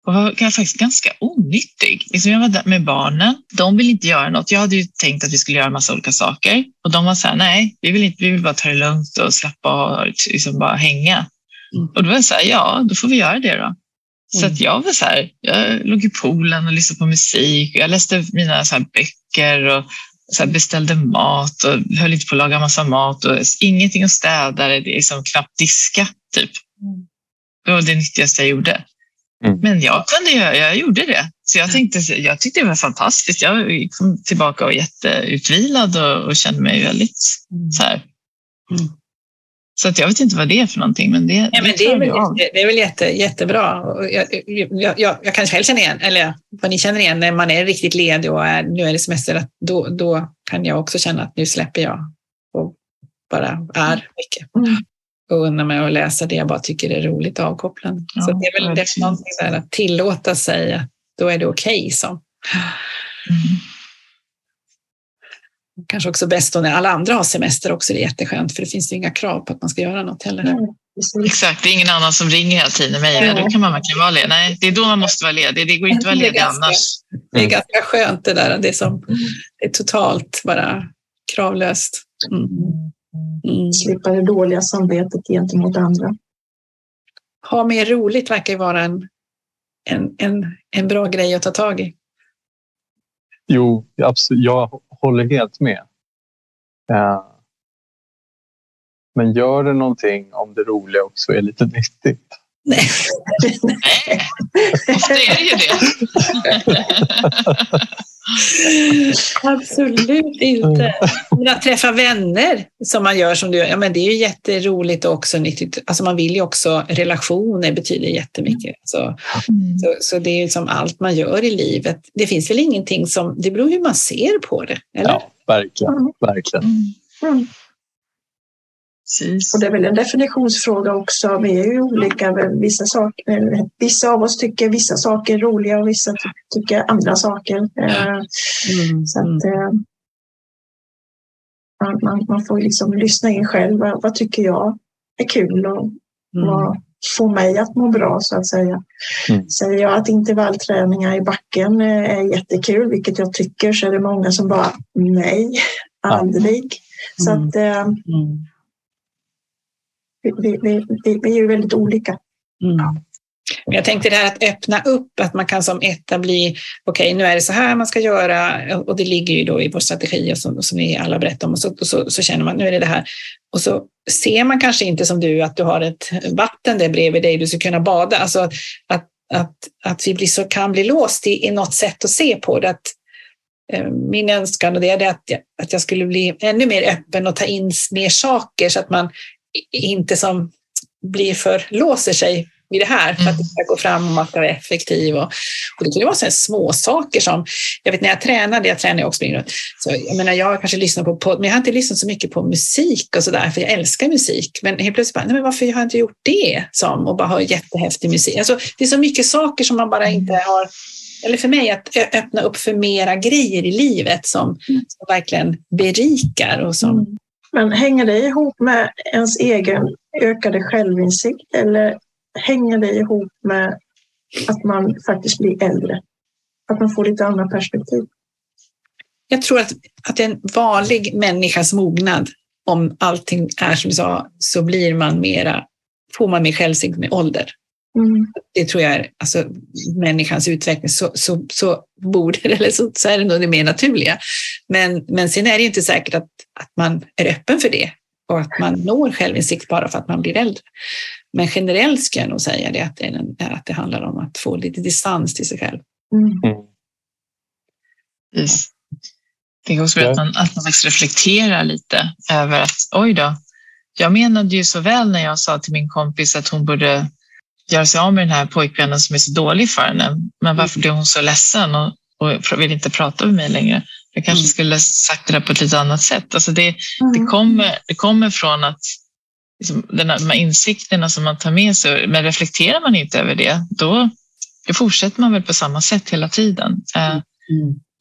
och var faktiskt ganska onyttig. Liksom jag var där med barnen. De vill inte göra något. Jag hade ju tänkt att vi skulle göra massa olika saker och de var så här, nej, vi vill, inte, vi vill bara ta det lugnt och slappa och liksom bara hänga. Mm. Och då var jag så här, ja, då får vi göra det då. Så Mm. att jag var så här, jag låg i poolen och lyssnade på musik. Jag läste mina så böcker och så beställde mat och höll inte på att laga massa mat och ingenting att städa, det är liksom knappt diska typ. Mm. Det var det nyttigaste jag gjorde. Mm. Men jag kunde göra, jag gjorde det. Så jag, tänkte, jag tyckte det var fantastiskt. Jag kom tillbaka och var jätteutvilad och, och kände mig väldigt så här. Mm. Så att jag vet inte vad det är för någonting, men det, Ja, men det, är klarade väl, jätte- det är väl jätte, jättebra. Jag, jag, jag, jag kan själv känna igen, eller vad ni känner igen, när man är riktigt ledig och är, nu är det semester, att då, då kan jag också känna att nu släpper jag och bara är mycket. Mm. Och unnar mig att läsa det jag bara tycker är roligt och avkopplande. Ja, Så det är väl det någonting där att tillåta sig att då är det okej som. Mm. Kanske också bäst då när alla andra har semester också, det är jätteskönt för det finns ju inga krav på att man ska göra något heller. Mm. Exakt, det är ingen annan som ringer hela tiden mig. Nej. Då kan man verkligen vara ledig. Nej, det är då man måste vara ledig. Det går inte att vara ledig ganska- annars. Det är ganska skönt det där, det är, som, det är totalt bara kravlöst. Mm. Mm. Slippa det dåliga samvetet gentemot andra. Ha mer roligt verkar ju vara en, en, en, en bra grej att ta tag i. Jo, absolut, jag håller helt med. Eh, Men gör det någonting om det roliga också är lite nyttigt. Nej. Nej, ofta är det ju det. Absolut inte. Men att träffa vänner som man gör som du gör, ja, men det är ju jätteroligt och också nyttigt. Alltså man vill ju också, relationer betyder jättemycket. Så, Mm. så, så det är ju som allt man gör i livet. Det finns väl ingenting som, det beror hur man ser på det. Eller? Ja, verkligen. verkligen. Mm. Mm. Precis. Och det är väl en definitionsfråga också. Vi är ju olika. Vissa, saker, vissa av oss tycker vissa saker är roliga och vissa ty- tycker andra saker. Eh, Mm. Så att, eh, man, man, man får liksom lyssna in själv. Vad, vad tycker jag är kul och Mm. vad får mig att må bra så att säga. Mm. Säger jag att intervallträningar i backen eh, är jättekul, vilket jag tycker, så är det många som bara nej, aldrig. Så Mm. att eh, Mm. Vi, vi, vi, är ju väldigt olika. Mm. Men jag tänkte det här att öppna upp, att man kan som etta bli, okej nu är det så här man ska göra och det ligger ju då i vår strategi och som, som vi alla berättar om och, så, och så, så känner man nu är det det här. Och så ser man kanske inte som du att du har ett vatten där bredvid dig du ska kunna bada. Alltså att, att, att, att vi blir så, kan bli låst i, i något sätt att se på det. Att, eh, min önskan och det är det att, jag, att jag skulle bli ännu mer öppen och ta in mer saker så att man inte som blir för, låser sig vid det här för att det ska gå fram och man ska vara effektiv. Och, och det kan ju vara sådana små saker som, jag vet när jag tränade, jag tränar ju också runt, så jag menar jag kanske lyssnat på podd, men jag har inte lyssnat så mycket på musik och sådär, för jag älskar musik. Men helt plötsligt bara, nej men varför har jag inte gjort det som och bara har jättehäftig musik? Alltså, det är så mycket saker som man bara inte har, eller för mig att öppna upp för mera grejer i livet som, som verkligen berikar och som men hänger det ihop med ens egen ökade självinsikt eller hänger det ihop med att man faktiskt blir äldre? Att man får lite andra perspektiv? Jag tror att, att en vanlig människas mognad, om allting är som du sa, så blir man mera, får man mer självinsikt med ålder. Mm. Det tror jag är alltså, människans utveckling. Så, så, så borde det, eller så, så är det nog det mer naturliga. Men, men sen är det ju inte säkert att, att man är öppen för det och att man når självinsikt bara för att man blir äldre. Men generellt ska jag nog säga det att, det, en, att det handlar om att få lite distans till sig själv. Mm. Mm. Är också att man, att man faktiskt reflekterar lite över att oj då, jag menade ju så väl när jag sa till min kompis att hon borde göra sig av med den här pojkvännen som är så dålig för henne. Men varför blev hon så ledsen och, och vill inte prata med mig längre? Jag kanske Mm. skulle sagt det där på ett lite annat sätt. Alltså det, det, Mm. kommer, det kommer från att liksom, den här, de här insikterna som man tar med sig, men reflekterar man inte över det, då, då fortsätter man väl på samma sätt hela tiden. Eh,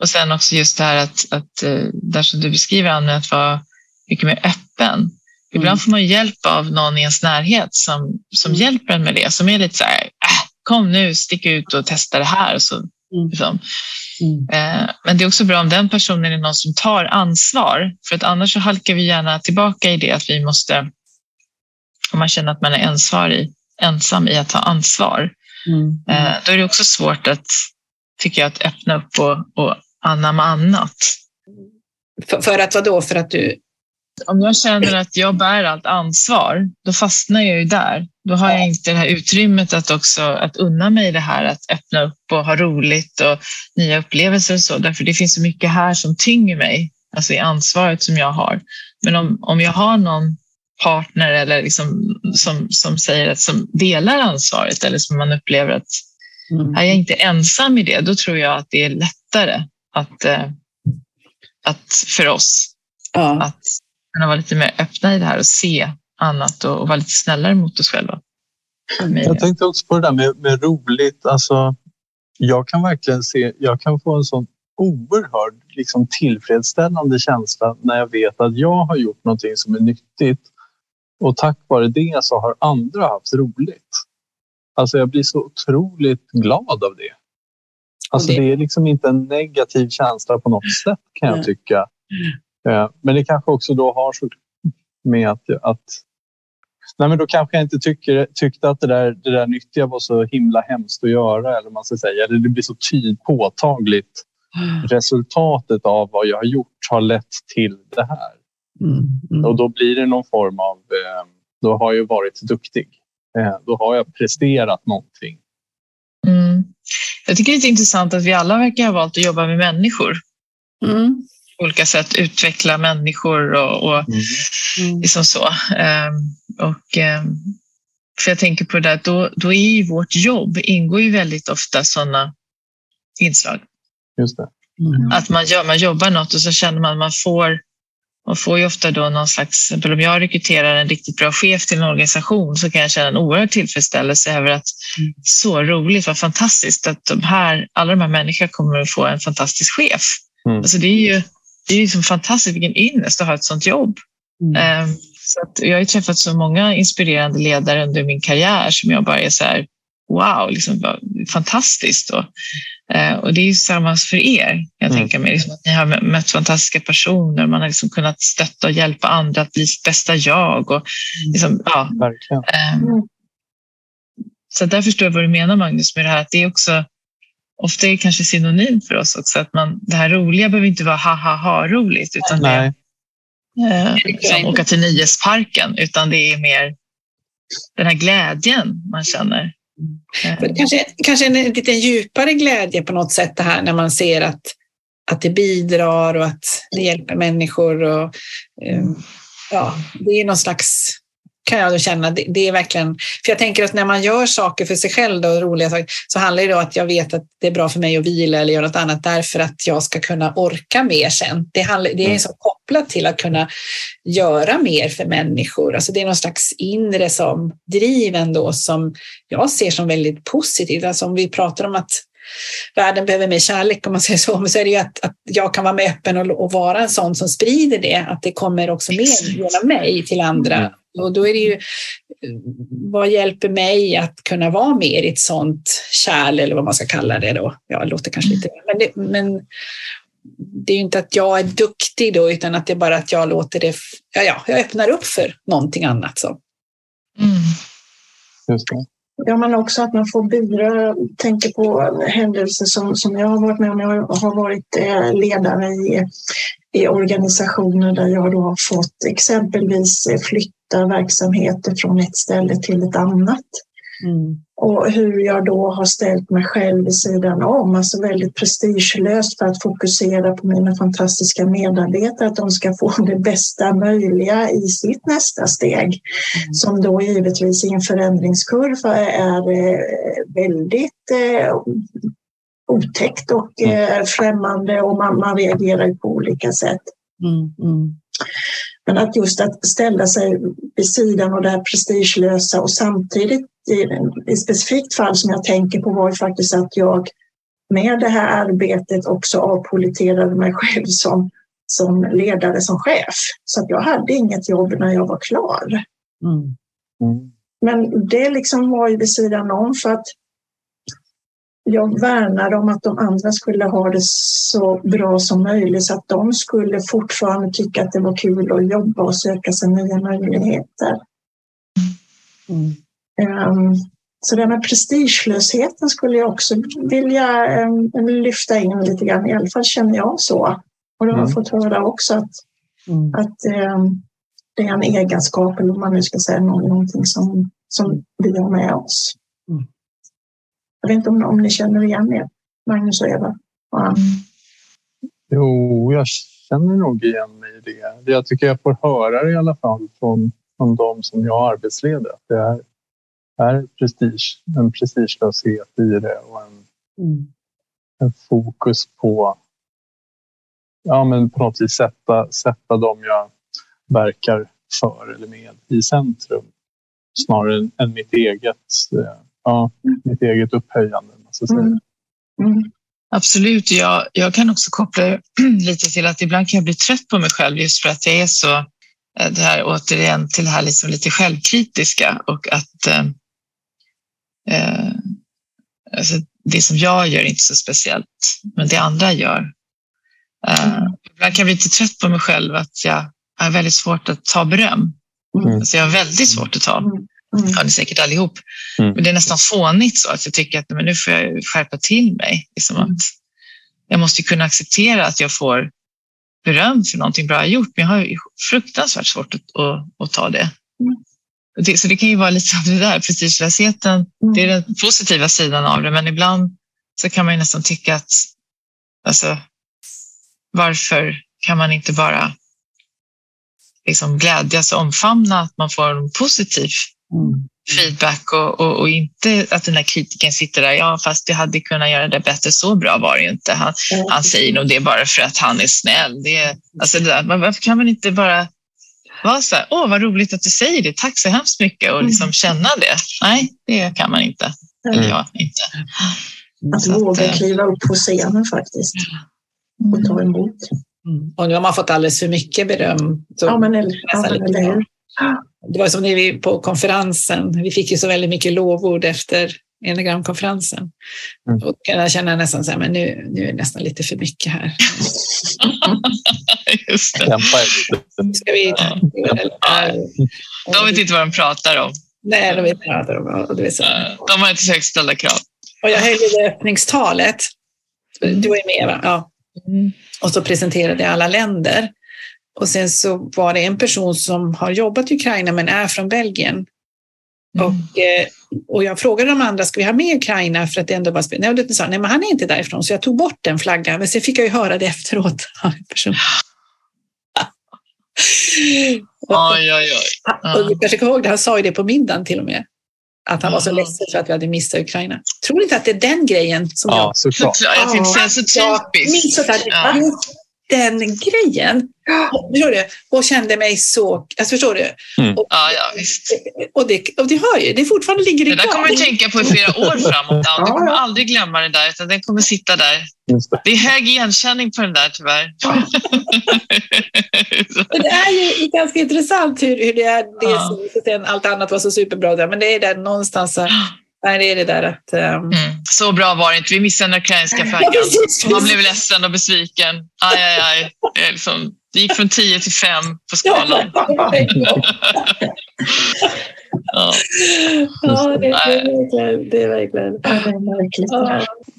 och sen också just det här att, att eh, där som du beskriver Anne, att vara mycket mer öppen. Ibland Mm. får man hjälp av någon i ens närhet som, som Mm. hjälper en med det, som är lite så här, äh, kom nu, stick ut och testa det här. Så, Mm. liksom. Mm. Eh, Men det är också bra om den personen är någon som tar ansvar, för att annars så halkar vi gärna tillbaka i det att vi måste, om man känner att man är ensvarig, ensam i att ta ansvar, Mm. eh, då är det också svårt att, tycker jag, att öppna upp och, och anamma annat. För, för att vad då? För att du... Om jag känner att jag bär allt ansvar, då fastnar jag ju där. Då har jag inte det här utrymmet att också att unna mig det här att öppna upp och ha roligt och nya upplevelser och så. Därför det finns så mycket här som tynger mig, alltså i ansvaret som jag har. Men om, om jag har någon partner eller liksom som, som säger att som delar ansvaret eller som man upplever att Mm. är jag inte ensam i det, då tror jag att det är lättare att, eh, att för oss Ja. att kunna vara lite mer öppna i det här och se annat och, och vara lite snällare mot oss själva. Jag tänkte också på det där med, med roligt. Alltså, jag kan verkligen se, jag kan få en sån oerhörd liksom, tillfredsställande känsla när jag vet att jag har gjort någonting som är nyttigt och tack vare det så har andra haft roligt. Alltså jag blir så otroligt glad av det. Alltså det- det är liksom inte en negativ känsla på något sätt kan jag tycka. Eh, Men det kanske också då har så med att, att Nej, men då kanske jag inte tycker, tyckte att det där, det där nyttiga var så himla hemskt att göra. Eller man ska säga. Eller det blir så tydligt påtagligt. Resultatet av vad jag har gjort har lett till det här. Mm. Mm. Och då blir det någon form av... Eh, då har jag varit duktig. Eh, då har jag presterat någonting. Mm. Jag tycker det är intressant att vi alla verkar ha valt att jobba med människor. Mm. Olika sätt utveckla människor och, och Mm. liksom så. Ehm, och, ehm, för jag tänker på det där, då, då är ju vårt jobb, ingår ju väldigt ofta sådana inslag. Just det. Mm. Att man, gör, man jobbar något och så känner man man får man får ju ofta då någon slags, om jag rekryterar en riktigt bra chef till en organisation så kan jag känna en oerhörd tillfredsställelse över att Mm. så roligt, vad fantastiskt att de här, alla de här människorna kommer att få en fantastisk chef. Mm. Alltså det är ju, det är liksom fantastiskt, vilken ynnest att ha ett sånt jobb. Mm. Ehm, Så att jag har träffat så många inspirerande ledare under min karriär som jag bara är så här, wow, liksom, fantastiskt. Och, eh, och det är ju samma för er, jag Mm. tänker mig. Liksom att ni har mö- mött fantastiska personer, man har liksom kunnat stötta och hjälpa andra att bli sitt bästa jag. Och, liksom, ja, Verkligen. ehm, Mm. så där förstår jag vad du menar Magnus med det här att det är också ofta är det kanske synonymt för oss också att man, det här roliga behöver inte vara ha ha ha roligt utan det Nej. är eh, som åka till Nöjesparken utan det är mer den här glädjen man känner. Eh, Kanske, kanske en lite djupare glädje på något sätt det här när man ser att, att det bidrar och att det hjälper människor. Och, eh, ja, det är någon slags, kan jag då känna, det, det är verkligen, för jag tänker att när man gör saker för sig själv då, roliga saker, så handlar det då att jag vet att det är bra för mig att vila eller göra något annat därför att jag ska kunna orka mer sen. Det, handlar, det är Mm. så kopplat till att kunna göra mer för människor. Alltså det är någon slags inre som driv ändå som jag ser som väldigt positivt. Alltså om vi pratar om att världen behöver mer kärlek om man säger så, men så är det ju att, att jag kan vara med öppen och, och vara en sån som sprider det, att det kommer också med genom mig till andra. Och då är det ju, vad hjälper mig att kunna vara mer i ett sånt kärl eller vad man ska kalla det då? Ja, det låter kanske lite, men det, men det är ju inte att jag är duktig då, utan att det är bara att jag låter det, ja, ja jag öppnar upp för någonting annat. Så. Mm. Just det. Ja, men också att man får bidra. tänker på händelser som, som jag har varit med om. Jag har varit eh, ledare i, i organisationer där jag då har fått exempelvis flytta flytta verksamheter från ett ställe till ett annat. Mm. Och hur jag då har ställt mig själv vid sidan om, alltså väldigt prestigelöst för att fokusera på mina fantastiska medarbetare, att de ska få det bästa möjliga i sitt nästa steg, mm. som då givetvis i en förändringskurva är eh, väldigt eh, otäckt och mm. eh, främmande och man, man reagerar på olika sätt. Mm, mm. Men att just att ställa sig vid sidan av det här prestigelösa och samtidigt i ett specifikt fall som jag tänker på var ju faktiskt att jag med det här arbetet också avpoliterade mig själv som, som ledare, som chef. Så att jag hade inget jobb när jag var klar. Mm. Mm. Men det liksom var ju vid sidan om för att jag värnade om att de andra skulle ha det så bra som möjligt så att de skulle fortfarande tycka att det var kul att jobba och söka sig nya möjligheter. Mm. Um, så det med prestigelösheten skulle jag också vilja um, lyfta in lite grann. I alla fall känner jag så. Och det har jag mm. fått höra också att, mm. att um, det är en egenskap, eller om man nu ska säga någonting som, som vi har med oss. Jag vet inte om, om ni känner igen er, Magnus och Eva? Ja. Jo, jag känner nog igen mig i det. Jag tycker jag får höra det i alla fall från, från de som jag arbetsleder. Att det är, är prestige, en prestigelöshet i det och en, mm. en fokus på ja, men på något vis sätta, sätta dem jag verkar för eller med i centrum snarare än, än mitt eget eh, ja, mitt eget upphöjande. Mm. Mm. Absolut, jag, jag kan också koppla lite till att ibland kan jag bli trött på mig själv just för att jag är så, eh, det här återigen till det här liksom lite självkritiska och att eh, eh, alltså det som jag gör är inte så speciellt, men det andra gör. Eh, mm. Ibland kan jag bli lite trött på mig själv att jag har väldigt svårt att ta beröm. Mm. Alltså jag har väldigt svårt att ta. Mm. Mm. har ni säkert allihop. Mm. Men det är nästan fånigt så att jag tycker att men nu får jag skärpa till mig. Liksom att jag måste kunna acceptera att jag får beröm för någonting bra jag gjort, men jag har fruktansvärt svårt att, att, att ta det. Mm. det. Så det kan ju vara lite av det där, prestigelösheten, mm. det är den positiva sidan av det, men ibland så kan man ju nästan tycka att alltså, varför kan man inte bara liksom glädjas och omfamna att man får en positiv Mm. feedback och, och, och, inte att den här kritiken sitter där, ja fast vi hade kunnat göra det bättre, så bra var det ju inte. Han, mm. han säger nog det bara för att han är snäll. Det, alltså det där, varför kan man inte bara vara så här, åh vad roligt att du säger det, tack så hemskt mycket och liksom mm. känna det. Nej, det kan man inte. Eller jag inte. Att våga eh, kliva upp på scenen faktiskt och ta emot. Mm. Och nu har man fått alldeles för mycket beröm. ja, men eller, ja, eller hur? Det var som när vi på konferensen, vi fick ju så väldigt mycket lovord efter enagramkonferensen. Mm. Och jag känner nästan så här, men nu, nu är det nästan lite för mycket här. Just det. Ska vi, de vet inte vad de pratar om. Nej, de vet inte vad de pratar om. Det så. De har inte så högt ställda krav. Och jag höll det öppningstalet. Du var ju med, va? Ja. Mm. Och så presenterade jag alla länder. Och sen så var det en person som har jobbat i Ukraina men är från Belgien. Mm. Och, eh, och jag frågade de andra, ska vi ha med Ukraina? För att det ändå var nej, och de sa, nej men han är inte därifrån. Så jag tog bort den flaggan. Men sen fick jag ju höra det efteråt. oj, oj, oj. Och du kanske kommer ihåg det, han sa ju det på middagen till och med. Att han var så ledsen för att vi hade missat Ukraina. Tror inte att det är den grejen som ja, jag... Såklart. Jag tänkte säga så typiskt. Ja, den grejen. Förstår du? Och kände mig så... Alltså förstår du? Mm. Och, ja, ja, visst. Och, det, och det har ju, det fortfarande ligger det Det där kommer du tänka på i flera år framåt. Du kommer aldrig glömma det där, utan den kommer sitta där. Det. det. är hög igenkänning på den där tyvärr. Ja. det är ju ganska intressant hur, hur det är. Det ja. allt annat var så superbra där, men det är där någonstans Nej, det är det där att... Um... Mm. Så bra var det inte. Vi missade den ukrainska flaggan. Man blev ledsen och besviken. Aj, aj, aj. Det, liksom, det gick från 10 till 5 på skalan. ja, ja det, är verkligen... Det är verkligen, det är verkligen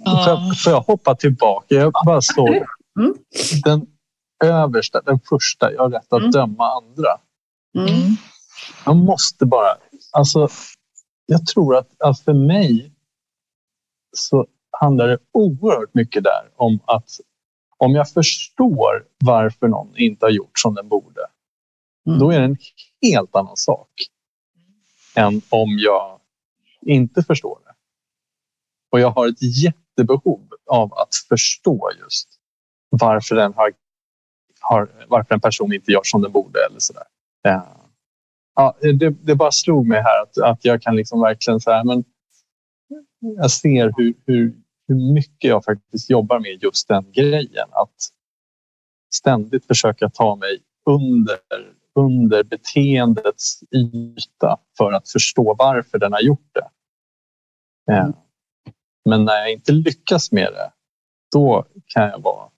ja. Får jag hoppa tillbaka? Jag bara såg mm. den översta, den första, jag har rätt att mm. döma andra. Mm. man måste bara... Alltså, jag tror att, att för mig så handlar det oerhört mycket där om att om jag förstår varför någon inte har gjort som den borde, mm. då är det en helt annan sak än om jag inte förstår det. Och jag har ett jättebehov av att förstå just varför, den har, har, varför en person inte gör som den borde eller sådär. Ja, det, det bara slog mig här att, att jag kan liksom verkligen så men jag ser hur, hur, hur mycket jag faktiskt jobbar med just den grejen. Att ständigt försöka ta mig under, under beteendets yta för att förstå varför den har gjort det. Mm. Men när jag inte lyckas med det, då kan jag vara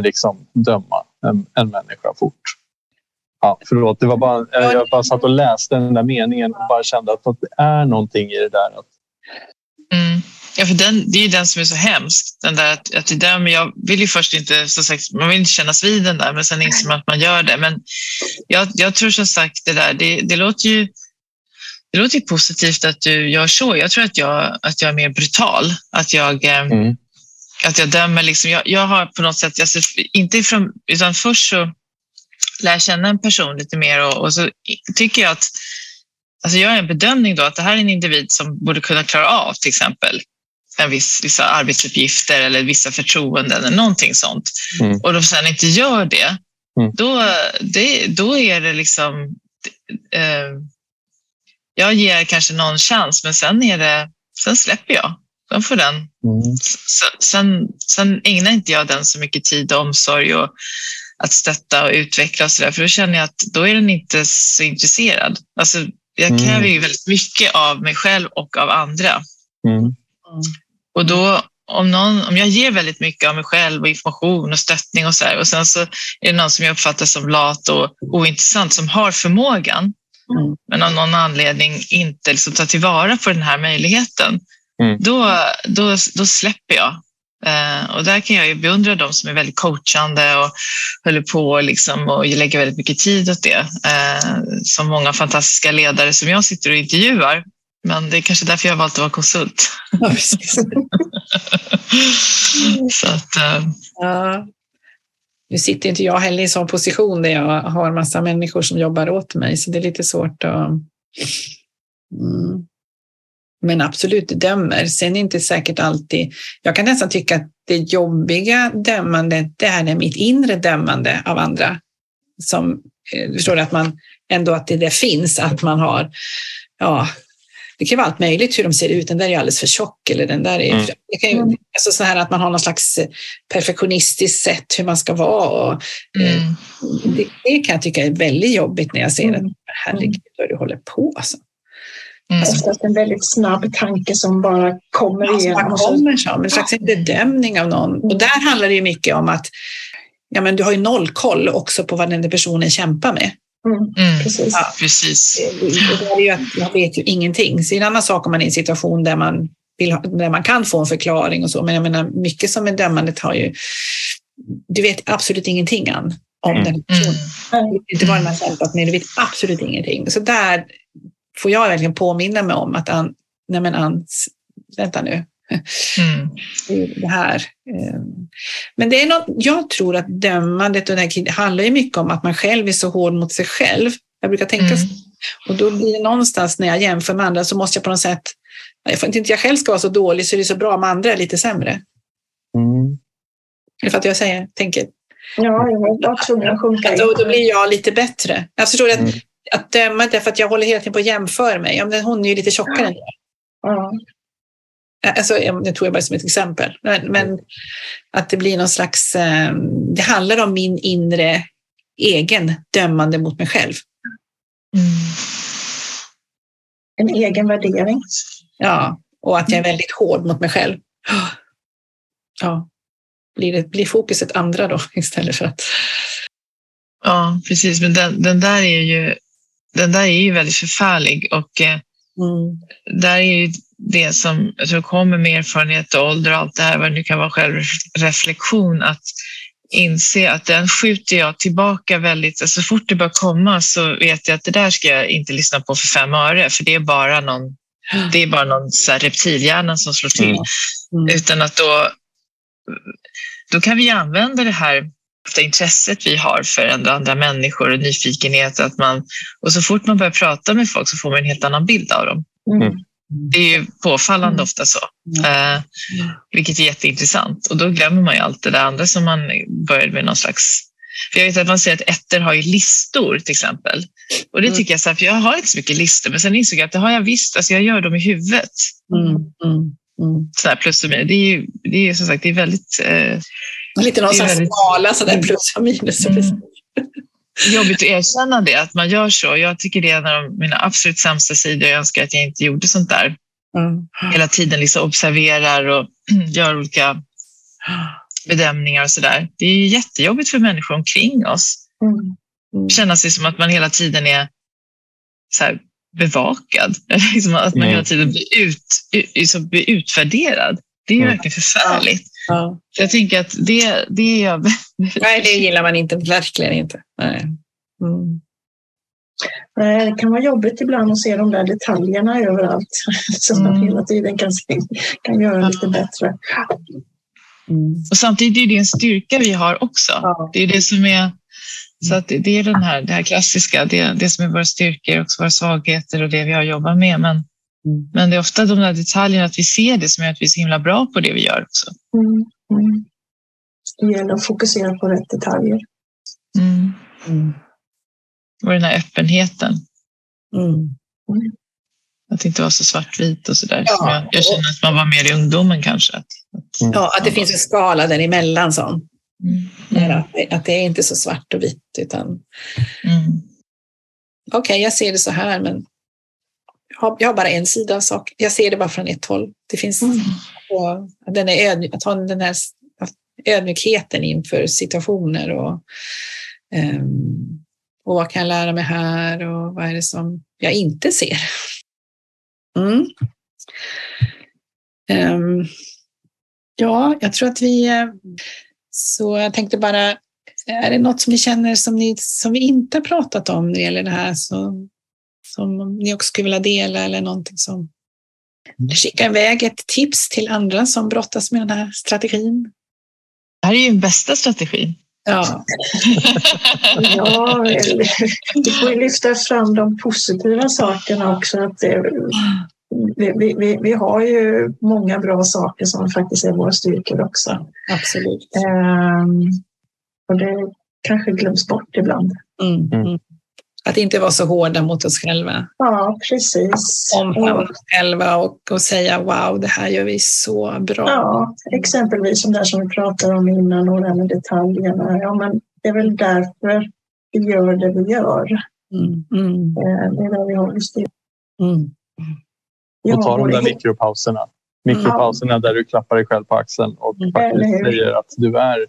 liksom döma en, en människa fort. Ja, förlåt, det var bara, jag bara satt och läste den där meningen och bara kände att det är någonting i det där. Att... Mm. Ja, för den, det är ju den som är så hemsk. Den där att, att det där, men jag vill ju först inte, som sagt, man vill inte kännas vid den där, men sen inser man att man gör det. Men jag, jag tror som sagt det där, det, det låter ju det låter ju positivt att du gör så. Jag tror att jag, att jag är mer brutal. Att jag, eh, mm. att jag dömer. Liksom. Jag, jag har på något sätt, jag ser, inte ifrån, utan först så lär känna en person lite mer och, och så tycker jag att alltså jag gör en bedömning då att det här är en individ som borde kunna klara av till exempel en viss, vissa arbetsuppgifter eller vissa förtroenden eller någonting sånt. Mm. Och de sen inte gör det, mm. då, det, då är det liksom... Eh, jag ger kanske någon chans, men sen, är det, sen släpper jag. Sen får den. Mm. Sen, sen ägnar inte jag den så mycket tid och omsorg och att stötta och utveckla och så där, för då känner jag att då är den inte så intresserad. Alltså, jag mm. kräver ju väldigt mycket av mig själv och av andra. Mm. Och då, om, någon, om jag ger väldigt mycket av mig själv och information och stöttning och så här, och sen så är det någon som jag uppfattar som lat och ointressant som har förmågan, mm. men av någon anledning inte liksom tar tillvara på den här möjligheten, mm. då, då, då släpper jag. Eh, och där kan jag ju beundra de som är väldigt coachande och håller på liksom och lägger väldigt mycket tid åt det. Eh, som många fantastiska ledare som jag sitter och intervjuar. Men det är kanske därför jag har valt att vara konsult. Ja, Så att, eh. ja. Nu sitter inte jag heller i en sån position där jag har massa människor som jobbar åt mig, så det är lite svårt att mm men absolut dömer. Sen är inte säkert alltid... Jag kan nästan tycka att det jobbiga dömandet, det här är mitt inre dömande av andra. Som, eh, förstår du, att man ändå att det, det finns, att man har, ja, det kan vara allt möjligt hur de ser ut. Den där är alldeles för tjock eller den där är... Mm. Det kan ju, mm. alltså så här att man har någon slags perfektionistiskt sätt hur man ska vara. Och, eh, mm. det, det, kan jag tycka är väldigt jobbigt när jag ser mm. att herregud vad du håller på. Alltså. Mm. Oftast en väldigt snabb tanke som bara kommer ja, igenom. Som kommer som en slags bedömning av någon. Och där handlar det ju mycket om att ja, men du har ju noll koll också på vad den personen kämpar med. Mm. Mm. Precis. Ja, precis. Det är ju att jag vet ju ingenting. Så det är en annan sak om man är i en situation där man, vill ha, där man kan få en förklaring och så. Men jag menar, mycket som är dömandet har ju... Du vet absolut ingenting Ann, om mm. den personen. Mm. Inte vad den har kämpat med, du vet absolut ingenting. Så där får jag verkligen påminna mig om att Ann, nej men Ann, vänta nu. Mm. Det här. Ehm. Men det är något, jag tror att dömandet och det här handlar ju mycket om att man själv är så hård mot sig själv. Jag brukar tänka mm. så. Och då blir det någonstans när jag jämför med andra så måste jag på något sätt, för att inte jag själv ska vara så dålig så är det så bra om andra är lite sämre. Mm. Är för att jag säger, tänker? Ja, jag var tvungen att sjunka då, då blir jag lite bättre. Jag förstår att mm att döma därför att jag håller hela tiden på att jämföra mig. Ja, men hon är ju lite tjockare än jag. Mm. Alltså, det tog jag bara som ett exempel. Men, men, att det blir någon slags... Eh, det handlar om min inre egen dömande mot mig själv. Mm. En egen värdering. Ja, och att jag är väldigt hård mot mig själv. Ja, blir, det, blir fokuset andra då istället för att... Ja, precis. Men den, den där är ju den där är ju väldigt förfärlig och eh, mm. där är ju det som jag tror kommer med erfarenhet och ålder och allt det här, vad det nu kan vara självreflektion, att inse att den skjuter jag tillbaka väldigt, så alltså fort det börjar komma så vet jag att det där ska jag inte lyssna på för fem öre, för det är bara någon, det är bara någon så reptilhjärna som slår till. Mm. Mm. Utan att då, då kan vi använda det här ofta intresset vi har för andra människor och nyfikenhet. Att man, och så fort man börjar prata med folk så får man en helt annan bild av dem. Mm. Det är ju påfallande mm. ofta så, eh, vilket är jätteintressant. Och då glömmer man ju allt det där andra som man började med någon slags... För jag vet att man säger att ettor har ju listor till exempel. Och det mm. tycker jag, så här, för jag har inte så mycket listor, men sen insåg jag att det har jag visst, alltså jag gör dem i huvudet. Mm. Mm. Mm. Så här, plus och minus. Det är ju det är, som sagt det är väldigt... Eh, Lite någon slags skala, så där, plus och minus. Mm. Jobbigt att erkänna det, att man gör så. Jag tycker det är en av mina absolut sämsta sidor. Jag önskar att jag inte gjorde sånt där. Mm. Hela tiden liksom observerar och gör olika bedömningar och så där. Det är jättejobbigt för människor omkring oss. Mm. Mm. Känna sig som att man hela tiden är så här, bevakad. liksom att man mm. hela tiden blir, ut, liksom blir utvärderad. Det är ju mm. verkligen förfärligt. Ja. Så jag tänker att det, det är jag Nej, det gillar man inte. Verkligen inte. Nej. Mm. Det kan vara jobbigt ibland att se de där detaljerna överallt. Så att man mm. hela tiden kan, kan göra lite bättre. Mm. Och samtidigt är det en styrka vi har också. Ja. Det är det som är så att det är den här, det här klassiska, det, det som är våra styrkor och våra svagheter och det vi har jobbat med. Men, mm. men det är ofta de där detaljerna, att vi ser det som gör att vi är så himla bra på det vi gör också. Mm. Mm. Det gäller att fokusera på rätt detaljer. Mm. Mm. Och den här öppenheten. Mm. Att inte vara så svartvit och sådär. Ja. Jag, jag känner att man var mer i ungdomen kanske. Att, att, ja, att det finns en skala däremellan. Sån. Mm. Att, det, att det är inte så svart och vitt utan mm. okej, okay, jag ser det så här men jag har, bara en sida av saken. Jag ser det bara från ett håll. Det finns mm. och, den är ödmjuk, att ha den här ödmjukheten inför situationer och, um, och vad kan jag lära mig här och vad är det som jag inte ser? Mm. Um, ja, jag tror att vi så jag tänkte bara, är det något som ni känner som, ni, som vi inte har pratat om när det gäller det här så, som ni också skulle vilja dela eller någonting som mm. skicka iväg ett tips till andra som brottas med den här strategin? Det här är ju den bästa strategin. Ja. ja, vi får lyfta fram de positiva sakerna också. Att det, vi, vi, vi, har ju många bra saker som faktiskt är våra styrkor också. Absolut. Um, och det kanske glöms bort ibland. Mm. Mm. Att inte vara så hårda mot oss själva. Ja, precis. Omfamna oss själva och, och säga wow, det här gör vi så bra. Ja, exempelvis som det som vi pratade om innan och det med detaljerna. Ja, men det är väl därför vi gör det vi gör. Mm. Mm. Eh, det är där vi har det mm. Och ta de där mikropauserna. Mikropauserna där du klappar dig själv på axeln och mm. faktiskt säger att du är,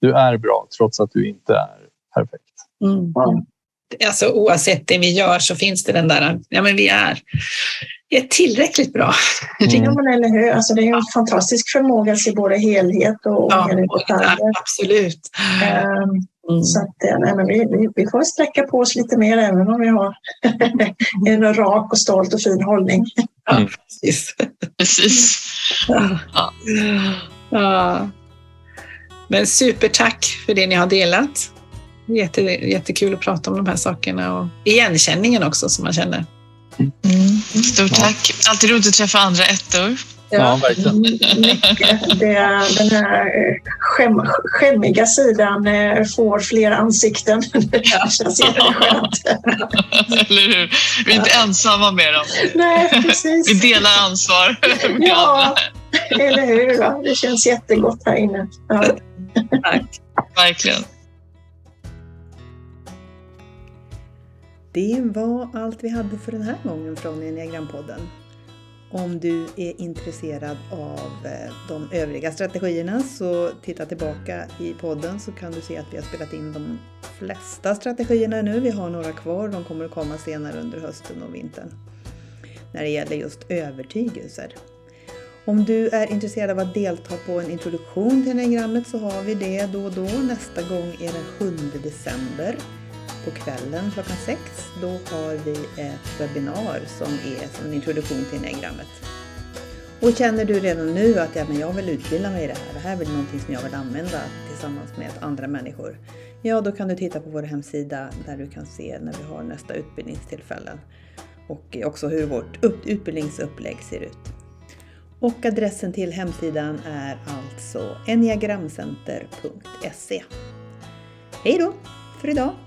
du är bra trots att du inte är perfekt. Mm. Alltså, oavsett det vi gör så finns det den där, ja men vi är, är tillräckligt bra. Mm. Ja, men eller hur? Alltså, det är en fantastisk förmåga att se både helhet och ja, detaljer. Absolut. Um, Mm. Så att, eh, nej, men vi, vi, vi, får sträcka på oss lite mer även om vi har en rak och stolt och fin hållning. Ja, mm. precis. precis. Ja. Ja. Men supertack för det ni har delat. Jätte, jättekul att prata om de här sakerna och igenkänningen också som man känner. Mm. Stort tack. Alltid roligt att träffa andra ettor. Ja, verkligen. Mycket. Det, den här eh, skäm, skämmiga sidan eh, får fler ansikten. Det känns jätteskönt. Eller hur? Vi är inte ja. ensamma med dem. Nej, precis. Vi delar ansvar med ja, andra. eller hur? Det känns jättegott här inne. Ja. Tack. Verkligen. Det var allt vi hade för den här gången från Enneagrampodden. Om du är intresserad av eh, de övriga strategierna så titta tillbaka i podden så kan du se att vi har spelat in de flesta strategierna nu. Vi har några kvar, de kommer att komma senare under hösten och vintern. När det gäller just övertygelser. Om du är intresserad av att delta på en introduktion till enneagrammet så har vi det då och då. Nästa gång är den 7 december på kvällen klockan sex. Då har vi ett webbinar som är som en introduktion till enneagrammet. Och känner du redan nu att ja, men jag vill utbilda mig i det här, det här är någonting som jag vill använda tillsammans med andra människor. Ja, då kan du titta på vår hemsida där du kan se när vi har nästa utbildningstillfällen och också hur vårt utbildningsupplägg ser ut. Och adressen till hemsidan är alltså enneagramcenter.se. Hej då för idag!